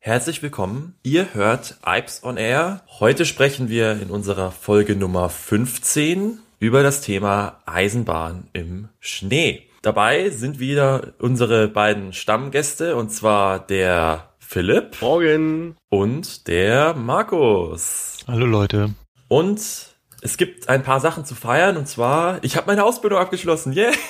Herzlich willkommen. Ihr hört Ipes on Air. Heute sprechen wir in unserer Folge Nummer 15 über das Thema Eisenbahn im Schnee. Dabei sind wieder unsere beiden Stammgäste und zwar der Philipp. Morgen. Und der Markus. Hallo Leute. Und es gibt ein paar Sachen zu feiern und zwar, ich habe meine Ausbildung abgeschlossen. Yeah.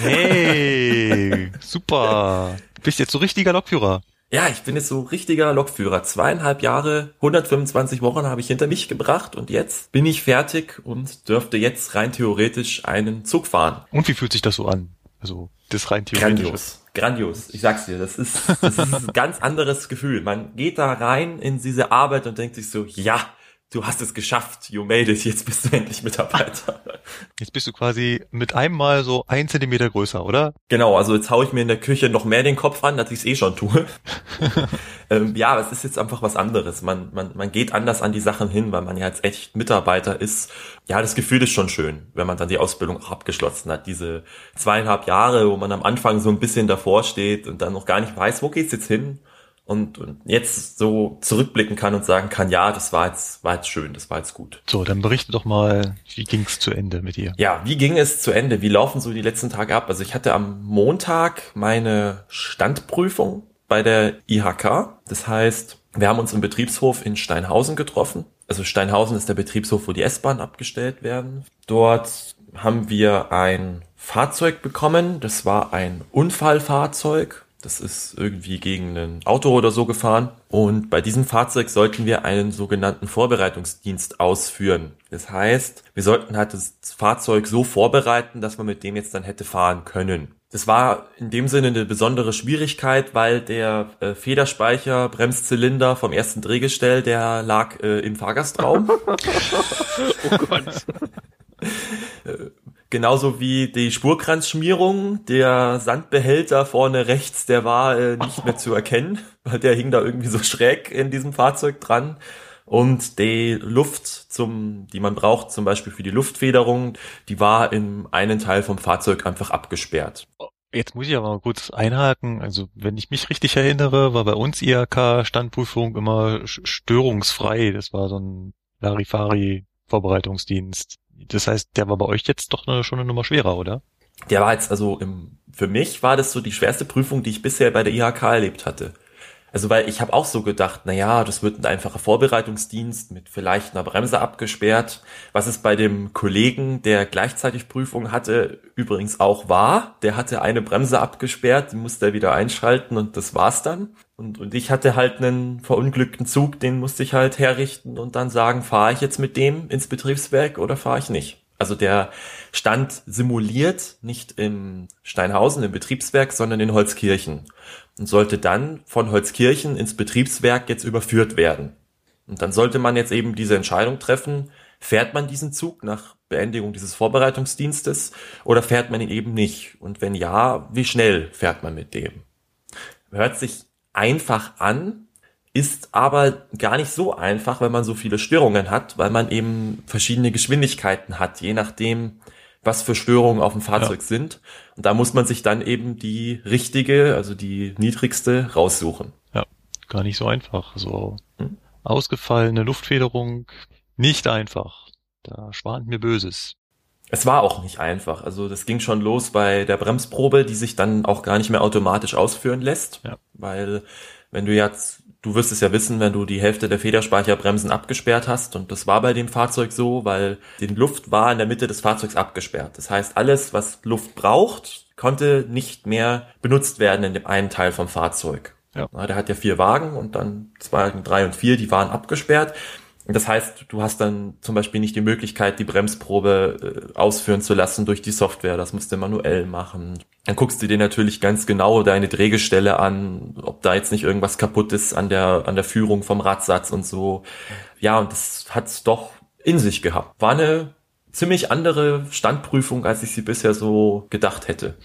Hey, super. Bist jetzt so richtiger Lokführer. Ja, ich bin jetzt so richtiger Lokführer. Zweieinhalb Jahre, 125 Wochen habe ich hinter mich gebracht und jetzt bin ich fertig und dürfte jetzt rein theoretisch einen Zug fahren. Und wie fühlt sich das so an? Also, das rein theoretisch. Grandios. Grandios. Ich sag's dir, das ist, das ist ein ganz anderes Gefühl. Man geht da rein in diese Arbeit und denkt sich so, ja, du hast es geschafft, you made it, jetzt bist du endlich Mitarbeiter. Jetzt bist du quasi mit einem Mal so ein Zentimeter größer, oder? Genau, also jetzt hau ich mir in der Küche noch mehr den Kopf an, als ich es eh schon tue. ähm, ja, es ist jetzt einfach was anderes. Man, man, man geht anders an die Sachen hin, weil man ja jetzt echt Mitarbeiter ist. Ja, das Gefühl ist schon schön, wenn man dann die Ausbildung auch abgeschlossen hat. Diese zweieinhalb Jahre, wo man am Anfang so ein bisschen davor steht und dann noch gar nicht weiß, wo geht's jetzt hin? Und, und jetzt so zurückblicken kann und sagen kann, ja, das war jetzt, war jetzt schön, das war jetzt gut. So, dann berichte doch mal, wie ging's zu Ende mit dir? Ja, wie ging es zu Ende? Wie laufen so die letzten Tage ab? Also ich hatte am Montag meine Standprüfung bei der IHK. Das heißt, wir haben uns im Betriebshof in Steinhausen getroffen. Also Steinhausen ist der Betriebshof, wo die S-Bahn abgestellt werden. Dort haben wir ein Fahrzeug bekommen. Das war ein Unfallfahrzeug das ist irgendwie gegen ein Auto oder so gefahren. Und bei diesem Fahrzeug sollten wir einen sogenannten Vorbereitungsdienst ausführen. Das heißt, wir sollten halt das Fahrzeug so vorbereiten, dass man mit dem jetzt dann hätte fahren können. Das war in dem Sinne eine besondere Schwierigkeit, weil der äh, Federspeicher, Bremszylinder vom ersten Drehgestell, der lag äh, im Fahrgastraum. oh Gott. Genauso wie die Spurkranzschmierung, der Sandbehälter vorne rechts, der war äh, nicht mehr zu erkennen, weil der hing da irgendwie so schräg in diesem Fahrzeug dran. Und die Luft, zum, die man braucht, zum Beispiel für die Luftfederung, die war in einen Teil vom Fahrzeug einfach abgesperrt. Jetzt muss ich aber mal kurz einhaken. Also, wenn ich mich richtig erinnere, war bei uns IHK-Standprüfung immer störungsfrei. Das war so ein Larifari-Vorbereitungsdienst. Das heißt, der war bei euch jetzt doch eine, schon eine Nummer schwerer, oder? Der war jetzt also im, für mich war das so die schwerste Prüfung, die ich bisher bei der IHK erlebt hatte. Also weil ich habe auch so gedacht, na ja, das wird ein einfacher Vorbereitungsdienst mit vielleicht einer Bremse abgesperrt, was es bei dem Kollegen, der gleichzeitig Prüfung hatte, übrigens auch war. Der hatte eine Bremse abgesperrt, die musste er wieder einschalten und das war's dann. Und, und ich hatte halt einen verunglückten Zug, den musste ich halt herrichten und dann sagen, fahre ich jetzt mit dem ins Betriebswerk oder fahre ich nicht. Also der stand simuliert nicht im Steinhausen im Betriebswerk, sondern in Holzkirchen und sollte dann von Holzkirchen ins Betriebswerk jetzt überführt werden. Und dann sollte man jetzt eben diese Entscheidung treffen, fährt man diesen Zug nach Beendigung dieses Vorbereitungsdienstes oder fährt man ihn eben nicht? Und wenn ja, wie schnell fährt man mit dem? Hört sich einfach an, ist aber gar nicht so einfach, wenn man so viele Störungen hat, weil man eben verschiedene Geschwindigkeiten hat, je nachdem, was für Störungen auf dem Fahrzeug ja. sind. Und da muss man sich dann eben die richtige, also die niedrigste raussuchen. Ja, gar nicht so einfach. So hm? ausgefallene Luftfederung, nicht einfach. Da schwant mir Böses. Es war auch nicht einfach. Also das ging schon los bei der Bremsprobe, die sich dann auch gar nicht mehr automatisch ausführen lässt. Ja. Weil wenn du jetzt Du wirst es ja wissen, wenn du die Hälfte der Federspeicherbremsen abgesperrt hast. Und das war bei dem Fahrzeug so, weil die Luft war in der Mitte des Fahrzeugs abgesperrt. Das heißt, alles, was Luft braucht, konnte nicht mehr benutzt werden in dem einen Teil vom Fahrzeug. Ja. Der hat ja vier Wagen und dann zwei, drei und vier, die waren abgesperrt. Das heißt, du hast dann zum Beispiel nicht die Möglichkeit, die Bremsprobe äh, ausführen zu lassen durch die Software. Das musst du manuell machen. Dann guckst du dir natürlich ganz genau deine Drehgestelle an, ob da jetzt nicht irgendwas kaputt ist an der, an der Führung vom Radsatz und so. Ja, und das hat's doch in sich gehabt. War eine ziemlich andere Standprüfung, als ich sie bisher so gedacht hätte.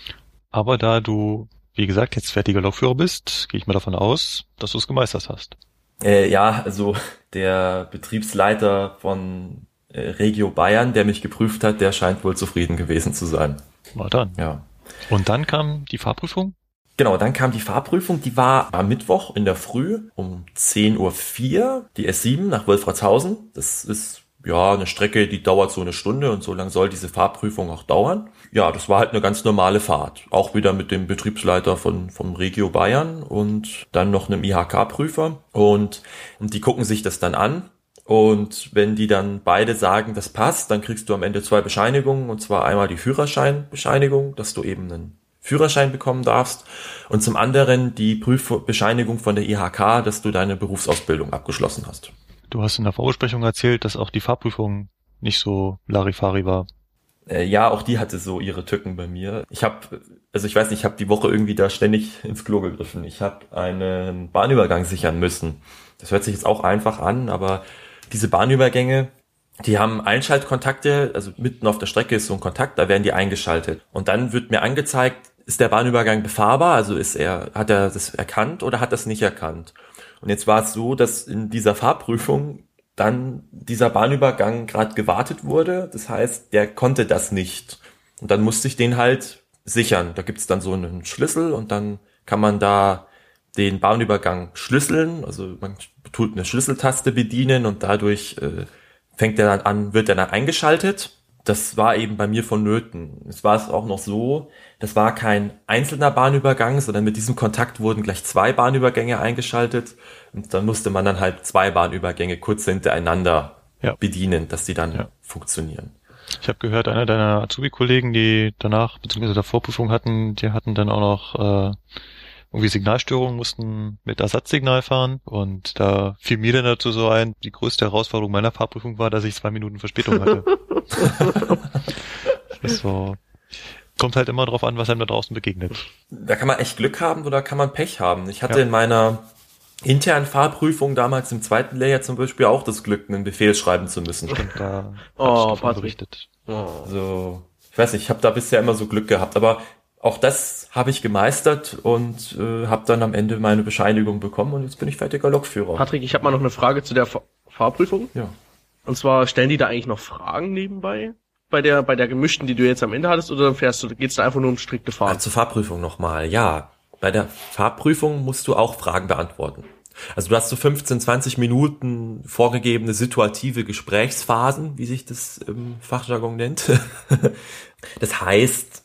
Aber da du, wie gesagt, jetzt fertiger Laufführer bist, gehe ich mal davon aus, dass du es gemeistert hast. Äh, ja, also der Betriebsleiter von äh, Regio Bayern, der mich geprüft hat, der scheint wohl zufrieden gewesen zu sein. War dann. Ja. Und dann kam die Fahrprüfung? Genau, dann kam die Fahrprüfung, die war am Mittwoch in der Früh um 10.04 Uhr, die S7 nach Wolfratshausen. Das ist ja eine Strecke, die dauert so eine Stunde und so lang soll diese Fahrprüfung auch dauern. Ja, das war halt eine ganz normale Fahrt. Auch wieder mit dem Betriebsleiter von, vom Regio Bayern und dann noch einem IHK-Prüfer. Und, und die gucken sich das dann an und wenn die dann beide sagen, das passt, dann kriegst du am Ende zwei Bescheinigungen. Und zwar einmal die Führerscheinbescheinigung, dass du eben einen Führerschein bekommen darfst. Und zum anderen die Prüfbescheinigung von der IHK, dass du deine Berufsausbildung abgeschlossen hast. Du hast in der Vorbesprechung erzählt, dass auch die Fahrprüfung nicht so Larifari war. Äh, ja, auch die hatte so ihre Tücken bei mir. Ich habe, also ich weiß nicht, ich habe die Woche irgendwie da ständig ins Klo gegriffen. Ich habe einen Bahnübergang sichern müssen. Das hört sich jetzt auch einfach an, aber diese Bahnübergänge, die haben Einschaltkontakte, also mitten auf der Strecke ist so ein Kontakt, da werden die eingeschaltet. Und dann wird mir angezeigt, ist der Bahnübergang befahrbar, also ist er, hat er das erkannt oder hat das nicht erkannt? Und jetzt war es so, dass in dieser Fahrprüfung dann dieser Bahnübergang gerade gewartet wurde. Das heißt, der konnte das nicht. Und dann musste ich den halt sichern. Da gibt's dann so einen Schlüssel und dann kann man da den Bahnübergang schlüsseln. Also man tut eine Schlüsseltaste bedienen und dadurch äh, fängt er dann an, wird er dann eingeschaltet. Das war eben bei mir vonnöten. Es war es auch noch so, das war kein einzelner Bahnübergang, sondern mit diesem Kontakt wurden gleich zwei Bahnübergänge eingeschaltet und dann musste man dann halt zwei Bahnübergänge kurz hintereinander ja. bedienen, dass die dann ja. funktionieren. Ich habe gehört, einer deiner Azubi-Kollegen, die danach bzw. der Vorprüfung hatten, die hatten dann auch noch äh, irgendwie Signalstörungen, mussten mit Ersatzsignal fahren und da fiel mir dann dazu so ein, die größte Herausforderung meiner Fahrprüfung war, dass ich zwei Minuten Verspätung hatte. das so, kommt halt immer drauf an, was einem da draußen begegnet. Da kann man echt Glück haben oder kann man Pech haben. Ich hatte ja. in meiner internen Fahrprüfung damals im zweiten Layer zum Beispiel auch das Glück, einen Befehl schreiben zu müssen. Stimmt, da oh, berichtet. Oh. So, ich weiß nicht, ich habe da bisher immer so Glück gehabt, aber auch das habe ich gemeistert und äh, habe dann am Ende meine Bescheinigung bekommen und jetzt bin ich fertiger Lokführer. Patrick, ich habe mal noch eine Frage zu der Fahr Fahrprüfung. Ja. Und zwar stellen die da eigentlich noch Fragen nebenbei? Bei der, bei der gemischten, die du jetzt am Ende hattest, oder fährst du, geht's da einfach nur um strikte Fahren? Also zur Fahrprüfung nochmal, ja. Bei der Fahrprüfung musst du auch Fragen beantworten. Also du hast so 15, 20 Minuten vorgegebene situative Gesprächsphasen, wie sich das im Fachjargon nennt. das heißt,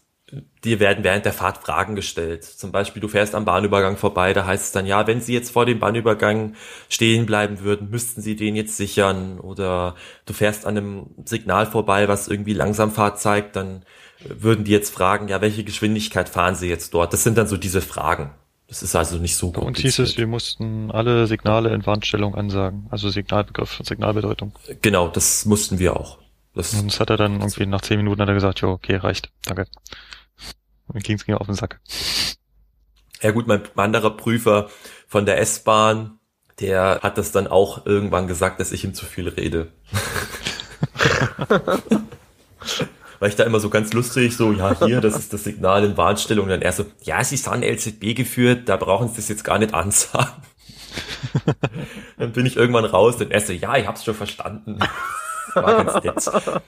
dir werden während der Fahrt Fragen gestellt. Zum Beispiel, du fährst am Bahnübergang vorbei, da heißt es dann, ja, wenn Sie jetzt vor dem Bahnübergang stehen bleiben würden, müssten Sie den jetzt sichern. Oder du fährst an einem Signal vorbei, was irgendwie Langsamfahrt zeigt, dann würden die jetzt fragen, ja, welche Geschwindigkeit fahren Sie jetzt dort? Das sind dann so diese Fragen. Das ist also nicht so gut. Und hieß es, wir mussten alle Signale in Warnstellung ansagen, also Signalbegriff, Signalbedeutung. Genau, das mussten wir auch. Das, und das hat er dann irgendwie nach zehn Minuten hat er gesagt, jo, okay, reicht, danke. Mir ging's mir auf den Sack. Ja gut, mein anderer Prüfer von der S-Bahn, der hat das dann auch irgendwann gesagt, dass ich ihm zu viel rede. Weil ich da immer so ganz lustig so, ja hier, das ist das Signal in Warnstellung. Und dann er so, ja, Sie sind LZB geführt, da brauchen Sie das jetzt gar nicht ansagen. dann bin ich irgendwann raus und er so, ja, ich hab's schon verstanden. War ganz nett.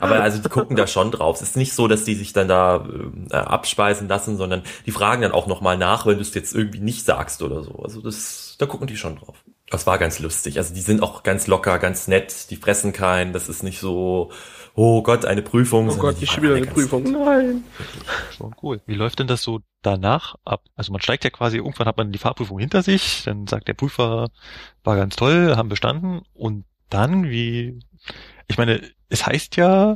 Aber also die gucken da schon drauf. Es ist nicht so, dass die sich dann da äh, abspeisen lassen, sondern die fragen dann auch nochmal nach, wenn du es jetzt irgendwie nicht sagst oder so. Also das, da gucken die schon drauf. Das war ganz lustig. Also die sind auch ganz locker, ganz nett, die fressen keinen. Das ist nicht so, oh Gott, eine Prüfung. Oh Gott, ich schon wieder eine Prüfung. Nein. Schon cool. Wie läuft denn das so danach ab? Also man steigt ja quasi, irgendwann hat man die Fahrprüfung hinter sich, dann sagt der Prüfer, war ganz toll, haben bestanden und dann, wie, ich meine, es heißt ja,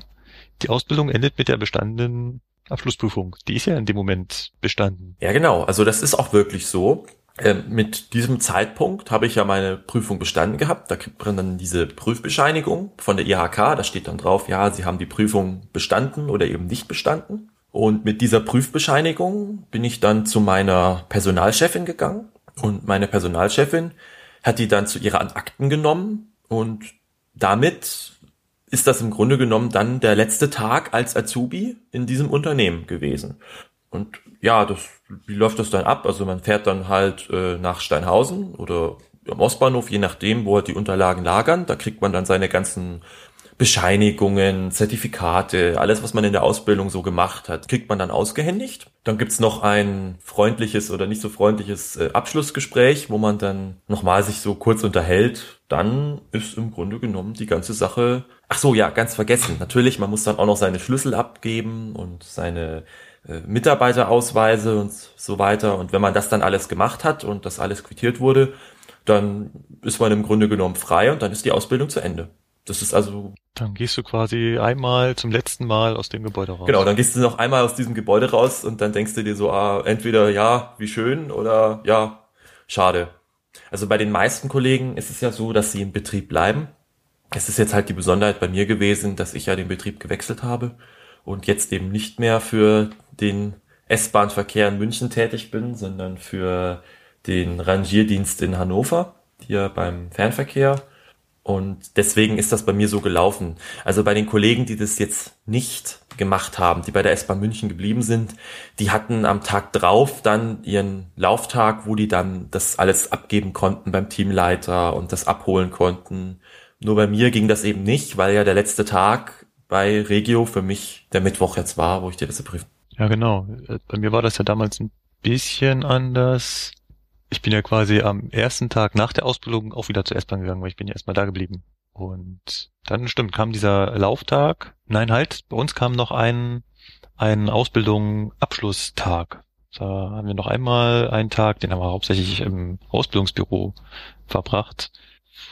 die Ausbildung endet mit der bestandenen Abschlussprüfung. Die ist ja in dem Moment bestanden. Ja, genau. Also das ist auch wirklich so. Ähm, mit diesem Zeitpunkt habe ich ja meine Prüfung bestanden gehabt. Da kriegt man dann diese Prüfbescheinigung von der IHK. Da steht dann drauf, ja, Sie haben die Prüfung bestanden oder eben nicht bestanden. Und mit dieser Prüfbescheinigung bin ich dann zu meiner Personalchefin gegangen. Und meine Personalchefin hat die dann zu ihren Akten genommen und damit ist das im Grunde genommen dann der letzte Tag als Azubi in diesem Unternehmen gewesen. Und ja, das, wie läuft das dann ab? Also man fährt dann halt äh, nach Steinhausen oder am Ostbahnhof, je nachdem, wo halt die Unterlagen lagern. Da kriegt man dann seine ganzen Bescheinigungen, Zertifikate, alles, was man in der Ausbildung so gemacht hat, kriegt man dann ausgehändigt. Dann gibt's noch ein freundliches oder nicht so freundliches äh, Abschlussgespräch, wo man dann nochmal sich so kurz unterhält. Dann ist im Grunde genommen die ganze Sache. Ach so, ja, ganz vergessen. Natürlich, man muss dann auch noch seine Schlüssel abgeben und seine äh, Mitarbeiterausweise und so weiter. Und wenn man das dann alles gemacht hat und das alles quittiert wurde, dann ist man im Grunde genommen frei und dann ist die Ausbildung zu Ende. Das ist also. Dann gehst du quasi einmal zum letzten Mal aus dem Gebäude raus. Genau, dann gehst du noch einmal aus diesem Gebäude raus und dann denkst du dir so, ah, entweder ja, wie schön oder ja, schade. Also bei den meisten Kollegen ist es ja so, dass sie im Betrieb bleiben. Es ist jetzt halt die Besonderheit bei mir gewesen, dass ich ja den Betrieb gewechselt habe und jetzt eben nicht mehr für den S-Bahn-Verkehr in München tätig bin, sondern für den Rangierdienst in Hannover, hier beim Fernverkehr und deswegen ist das bei mir so gelaufen. Also bei den Kollegen, die das jetzt nicht gemacht haben, die bei der S-Bahn München geblieben sind, die hatten am Tag drauf dann ihren Lauftag, wo die dann das alles abgeben konnten beim Teamleiter und das abholen konnten. Nur bei mir ging das eben nicht, weil ja der letzte Tag bei Regio für mich der Mittwoch jetzt war, wo ich dir das prüfen. Ja, genau. Bei mir war das ja damals ein bisschen anders ich bin ja quasi am ersten Tag nach der Ausbildung auch wieder zur S-Bahn gegangen, weil ich bin ja erstmal da geblieben. Und dann stimmt, kam dieser Lauftag. Nein, halt, bei uns kam noch ein, ein Ausbildung-Abschlusstag. Da haben wir noch einmal einen Tag, den haben wir hauptsächlich im Ausbildungsbüro verbracht,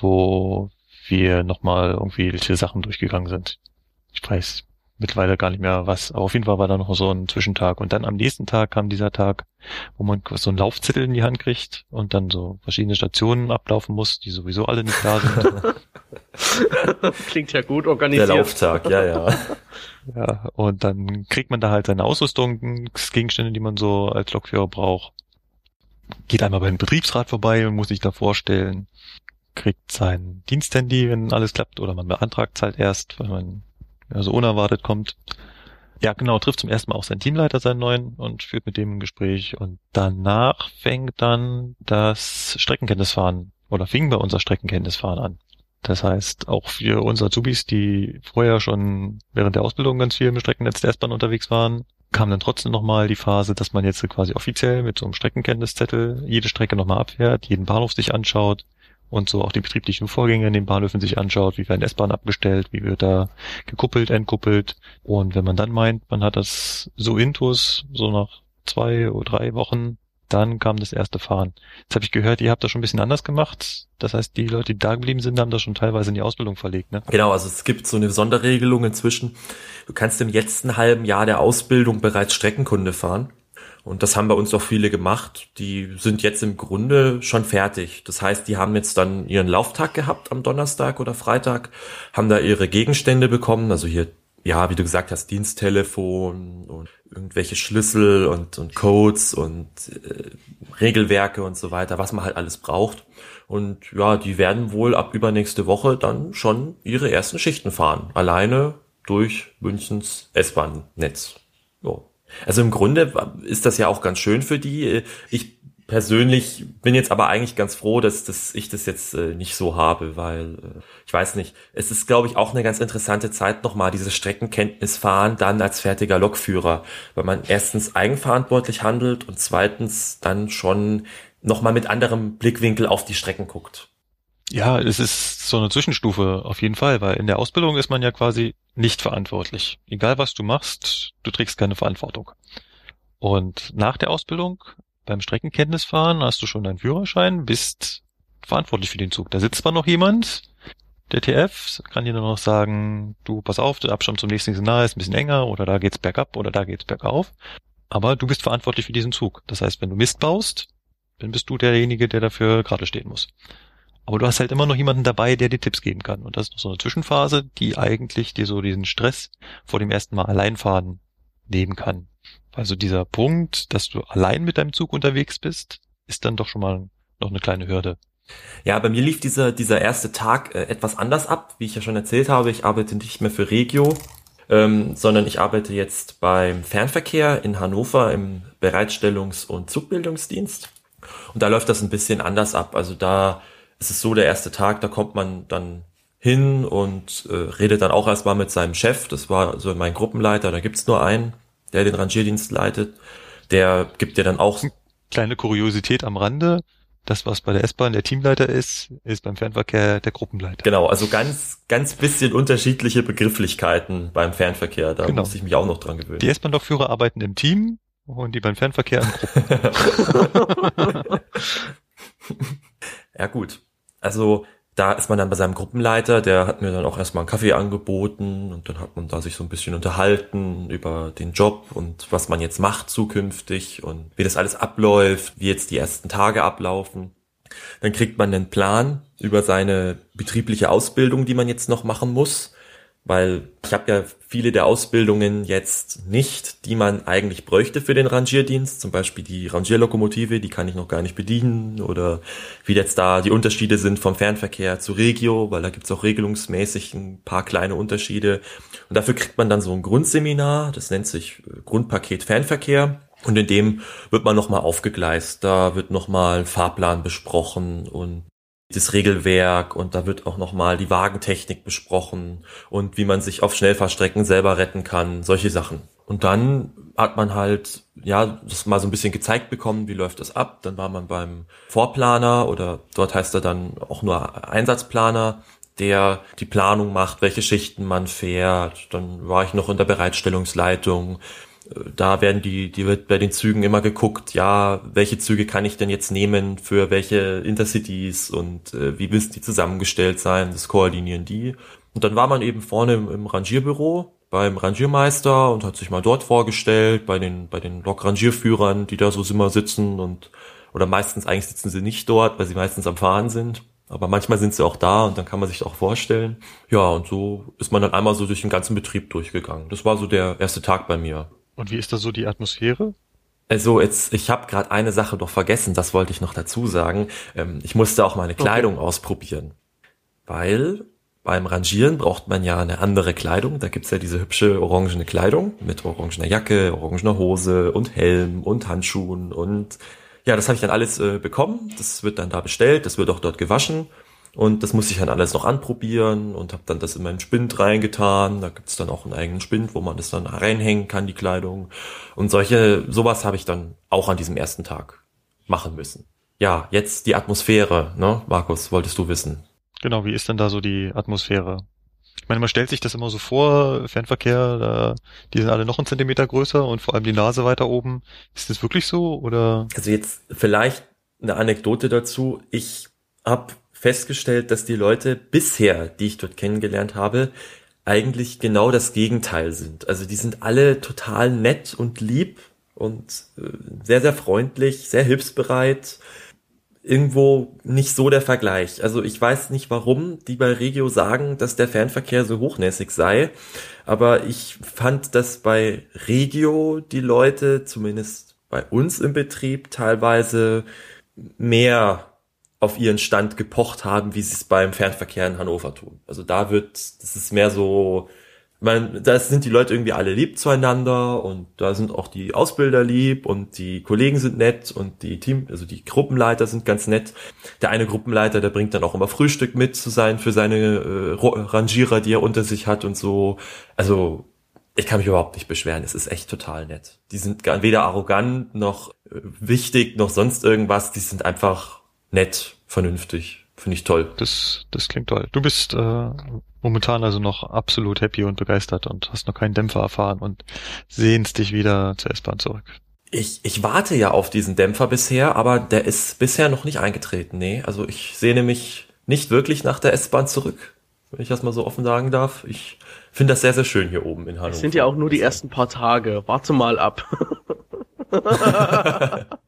wo wir nochmal irgendwie welche Sachen durchgegangen sind. Ich weiß mittlerweile gar nicht mehr was. Aber auf jeden Fall war da noch so ein Zwischentag. Und dann am nächsten Tag kam dieser Tag, wo man so einen Laufzettel in die Hand kriegt und dann so verschiedene Stationen ablaufen muss, die sowieso alle nicht da sind. Klingt ja gut organisiert. Der Lauftag, ja, ja. Ja, und dann kriegt man da halt seine Ausrüstungsgegenstände, die man so als Lokführer braucht. Geht einmal beim Betriebsrat vorbei und muss sich da vorstellen, kriegt sein Diensthandy, wenn alles klappt, oder man beantragt es halt erst, weil man also unerwartet kommt. Ja, genau, trifft zum ersten Mal auch seinen Teamleiter, seinen neuen, und führt mit dem ein Gespräch. Und danach fängt dann das Streckenkenntnisfahren oder fing bei unser Streckenkenntnisfahren an. Das heißt, auch für unsere Azubis, die vorher schon während der Ausbildung ganz viel im Streckennetz der S-Bahn unterwegs waren, kam dann trotzdem nochmal die Phase, dass man jetzt quasi offiziell mit so einem Streckenkenntniszettel jede Strecke nochmal abfährt, jeden Bahnhof sich anschaut, und so auch die betrieblichen Vorgänge in den Bahnhöfen sich anschaut, wie werden S-Bahn abgestellt, wie wird da gekuppelt, entkuppelt. Und wenn man dann meint, man hat das so intus, so nach zwei oder drei Wochen, dann kam das erste Fahren. Jetzt habe ich gehört, ihr habt das schon ein bisschen anders gemacht. Das heißt, die Leute, die da geblieben sind, haben das schon teilweise in die Ausbildung verlegt, ne? Genau, also es gibt so eine Sonderregelung inzwischen. Du kannst im letzten halben Jahr der Ausbildung bereits Streckenkunde fahren. Und das haben bei uns auch viele gemacht. Die sind jetzt im Grunde schon fertig. Das heißt, die haben jetzt dann ihren Lauftag gehabt am Donnerstag oder Freitag, haben da ihre Gegenstände bekommen, also hier, ja, wie du gesagt hast, Diensttelefon und irgendwelche Schlüssel und, und Codes und äh, Regelwerke und so weiter, was man halt alles braucht. Und ja, die werden wohl ab übernächste Woche dann schon ihre ersten Schichten fahren. Alleine durch Münchens S-Bahn-Netz. Ja. Also im Grunde ist das ja auch ganz schön für die. Ich persönlich bin jetzt aber eigentlich ganz froh, dass, dass ich das jetzt äh, nicht so habe, weil äh, ich weiß nicht, es ist glaube ich auch eine ganz interessante Zeit nochmal diese Streckenkenntnis fahren, dann als fertiger Lokführer, weil man erstens eigenverantwortlich handelt und zweitens dann schon nochmal mit anderem Blickwinkel auf die Strecken guckt. Ja, es ist so eine Zwischenstufe auf jeden Fall, weil in der Ausbildung ist man ja quasi nicht verantwortlich. Egal was du machst, du trägst keine Verantwortung. Und nach der Ausbildung beim Streckenkenntnisfahren hast du schon deinen Führerschein, bist verantwortlich für den Zug. Da sitzt zwar noch jemand, der TF kann dir nur noch sagen, du pass auf, der Abstand zum nächsten Signal ist ein bisschen enger oder da geht's bergab oder da geht's bergauf. Aber du bist verantwortlich für diesen Zug. Das heißt, wenn du Mist baust, dann bist du derjenige, der dafür gerade stehen muss. Aber du hast halt immer noch jemanden dabei, der dir Tipps geben kann. Und das ist noch so eine Zwischenphase, die eigentlich dir so diesen Stress vor dem ersten Mal Alleinfahren nehmen kann. Also dieser Punkt, dass du allein mit deinem Zug unterwegs bist, ist dann doch schon mal noch eine kleine Hürde. Ja, bei mir lief dieser, dieser erste Tag äh, etwas anders ab, wie ich ja schon erzählt habe. Ich arbeite nicht mehr für Regio, ähm, sondern ich arbeite jetzt beim Fernverkehr in Hannover im Bereitstellungs- und Zugbildungsdienst. Und da läuft das ein bisschen anders ab. Also da es ist so der erste Tag, da kommt man dann hin und äh, redet dann auch erstmal mit seinem Chef, das war so mein Gruppenleiter, da gibt's nur einen, der den Rangierdienst leitet, der gibt dir dann auch... Kleine Kuriosität am Rande, das, was bei der S-Bahn der Teamleiter ist, ist beim Fernverkehr der Gruppenleiter. Genau, also ganz, ganz bisschen unterschiedliche Begrifflichkeiten beim Fernverkehr. Da genau. muss ich mich auch noch dran gewöhnen. Die S-Bahn-Lokführer arbeiten im Team und die beim Fernverkehr in Gruppen. ja gut. Also da ist man dann bei seinem Gruppenleiter, der hat mir dann auch erstmal einen Kaffee angeboten und dann hat man da sich so ein bisschen unterhalten über den Job und was man jetzt macht zukünftig und wie das alles abläuft, wie jetzt die ersten Tage ablaufen. Dann kriegt man einen Plan über seine betriebliche Ausbildung, die man jetzt noch machen muss weil ich habe ja viele der Ausbildungen jetzt nicht, die man eigentlich bräuchte für den Rangierdienst. Zum Beispiel die Rangierlokomotive, die kann ich noch gar nicht bedienen oder wie jetzt da die Unterschiede sind vom Fernverkehr zu Regio, weil da gibt's auch regelungsmäßig ein paar kleine Unterschiede. Und dafür kriegt man dann so ein Grundseminar, das nennt sich äh, Grundpaket Fernverkehr. Und in dem wird man nochmal aufgegleist. Da wird nochmal ein Fahrplan besprochen und das Regelwerk und da wird auch nochmal die Wagentechnik besprochen und wie man sich auf Schnellfahrstrecken selber retten kann, solche Sachen. Und dann hat man halt, ja, das mal so ein bisschen gezeigt bekommen, wie läuft das ab. Dann war man beim Vorplaner oder dort heißt er dann auch nur Einsatzplaner, der die Planung macht, welche Schichten man fährt. Dann war ich noch in der Bereitstellungsleitung da werden die, die wird bei den Zügen immer geguckt, ja, welche Züge kann ich denn jetzt nehmen für welche Intercities und äh, wie müssen die zusammengestellt sein, das koordinieren die. Und dann war man eben vorne im, im Rangierbüro beim Rangiermeister und hat sich mal dort vorgestellt, bei den, bei den Lok-Rangierführern, die da so immer sitzen und, oder meistens eigentlich sitzen sie nicht dort, weil sie meistens am Fahren sind. Aber manchmal sind sie auch da und dann kann man sich auch vorstellen. Ja, und so ist man dann einmal so durch den ganzen Betrieb durchgegangen. Das war so der erste Tag bei mir. Und wie ist da so die Atmosphäre? Also jetzt, ich habe gerade eine Sache noch vergessen, das wollte ich noch dazu sagen. Ähm, ich musste auch meine Kleidung okay. ausprobieren, weil beim Rangieren braucht man ja eine andere Kleidung. Da gibt's ja diese hübsche orangene Kleidung mit orangener Jacke, orangener Hose und Helm und Handschuhen und ja, das habe ich dann alles äh, bekommen. Das wird dann da bestellt, das wird auch dort gewaschen und das muss ich dann alles noch anprobieren und habe dann das in meinen Spind reingetan. Da gibt's dann auch einen eigenen Spind, wo man das dann reinhängen kann, die Kleidung. Und solche, sowas habe ich dann auch an diesem ersten Tag machen müssen. Ja, jetzt die Atmosphäre, ne? Markus, wolltest du wissen? Genau, wie ist denn da so die Atmosphäre? Ich meine, man stellt sich das immer so vor, Fernverkehr, da, die sind alle noch einen Zentimeter größer und vor allem die Nase weiter oben. Ist das wirklich so oder? Also jetzt vielleicht eine Anekdote dazu. Ich habe festgestellt, dass die Leute bisher, die ich dort kennengelernt habe, eigentlich genau das Gegenteil sind. Also die sind alle total nett und lieb und äh, sehr, sehr freundlich, sehr hilfsbereit. Irgendwo nicht so der Vergleich. Also ich weiß nicht, warum die bei Regio sagen, dass der Fernverkehr so hochnäsig sei, aber ich fand, dass bei Regio die Leute, zumindest bei uns im Betrieb, teilweise mehr auf ihren Stand gepocht haben, wie sie es beim Fernverkehr in Hannover tun. Also da wird, das ist mehr so, man, da sind die Leute irgendwie alle lieb zueinander und da sind auch die Ausbilder lieb und die Kollegen sind nett und die Team, also die Gruppenleiter sind ganz nett. Der eine Gruppenleiter, der bringt dann auch immer Frühstück mit zu sein für seine äh, Rangierer, die er unter sich hat und so. Also ich kann mich überhaupt nicht beschweren. Es ist echt total nett. Die sind weder arrogant noch äh, wichtig noch sonst irgendwas. Die sind einfach nett, vernünftig. Finde ich toll. Das, das klingt toll. Du bist äh, momentan also noch absolut happy und begeistert und hast noch keinen Dämpfer erfahren und sehnst dich wieder zur S-Bahn zurück. Ich, ich warte ja auf diesen Dämpfer bisher, aber der ist bisher noch nicht eingetreten. Nee, also ich sehne mich nicht wirklich nach der S-Bahn zurück, wenn ich das mal so offen sagen darf. Ich finde das sehr, sehr schön hier oben in Hannover. Es sind ja auch nur die ersten paar Tage. Warte mal ab.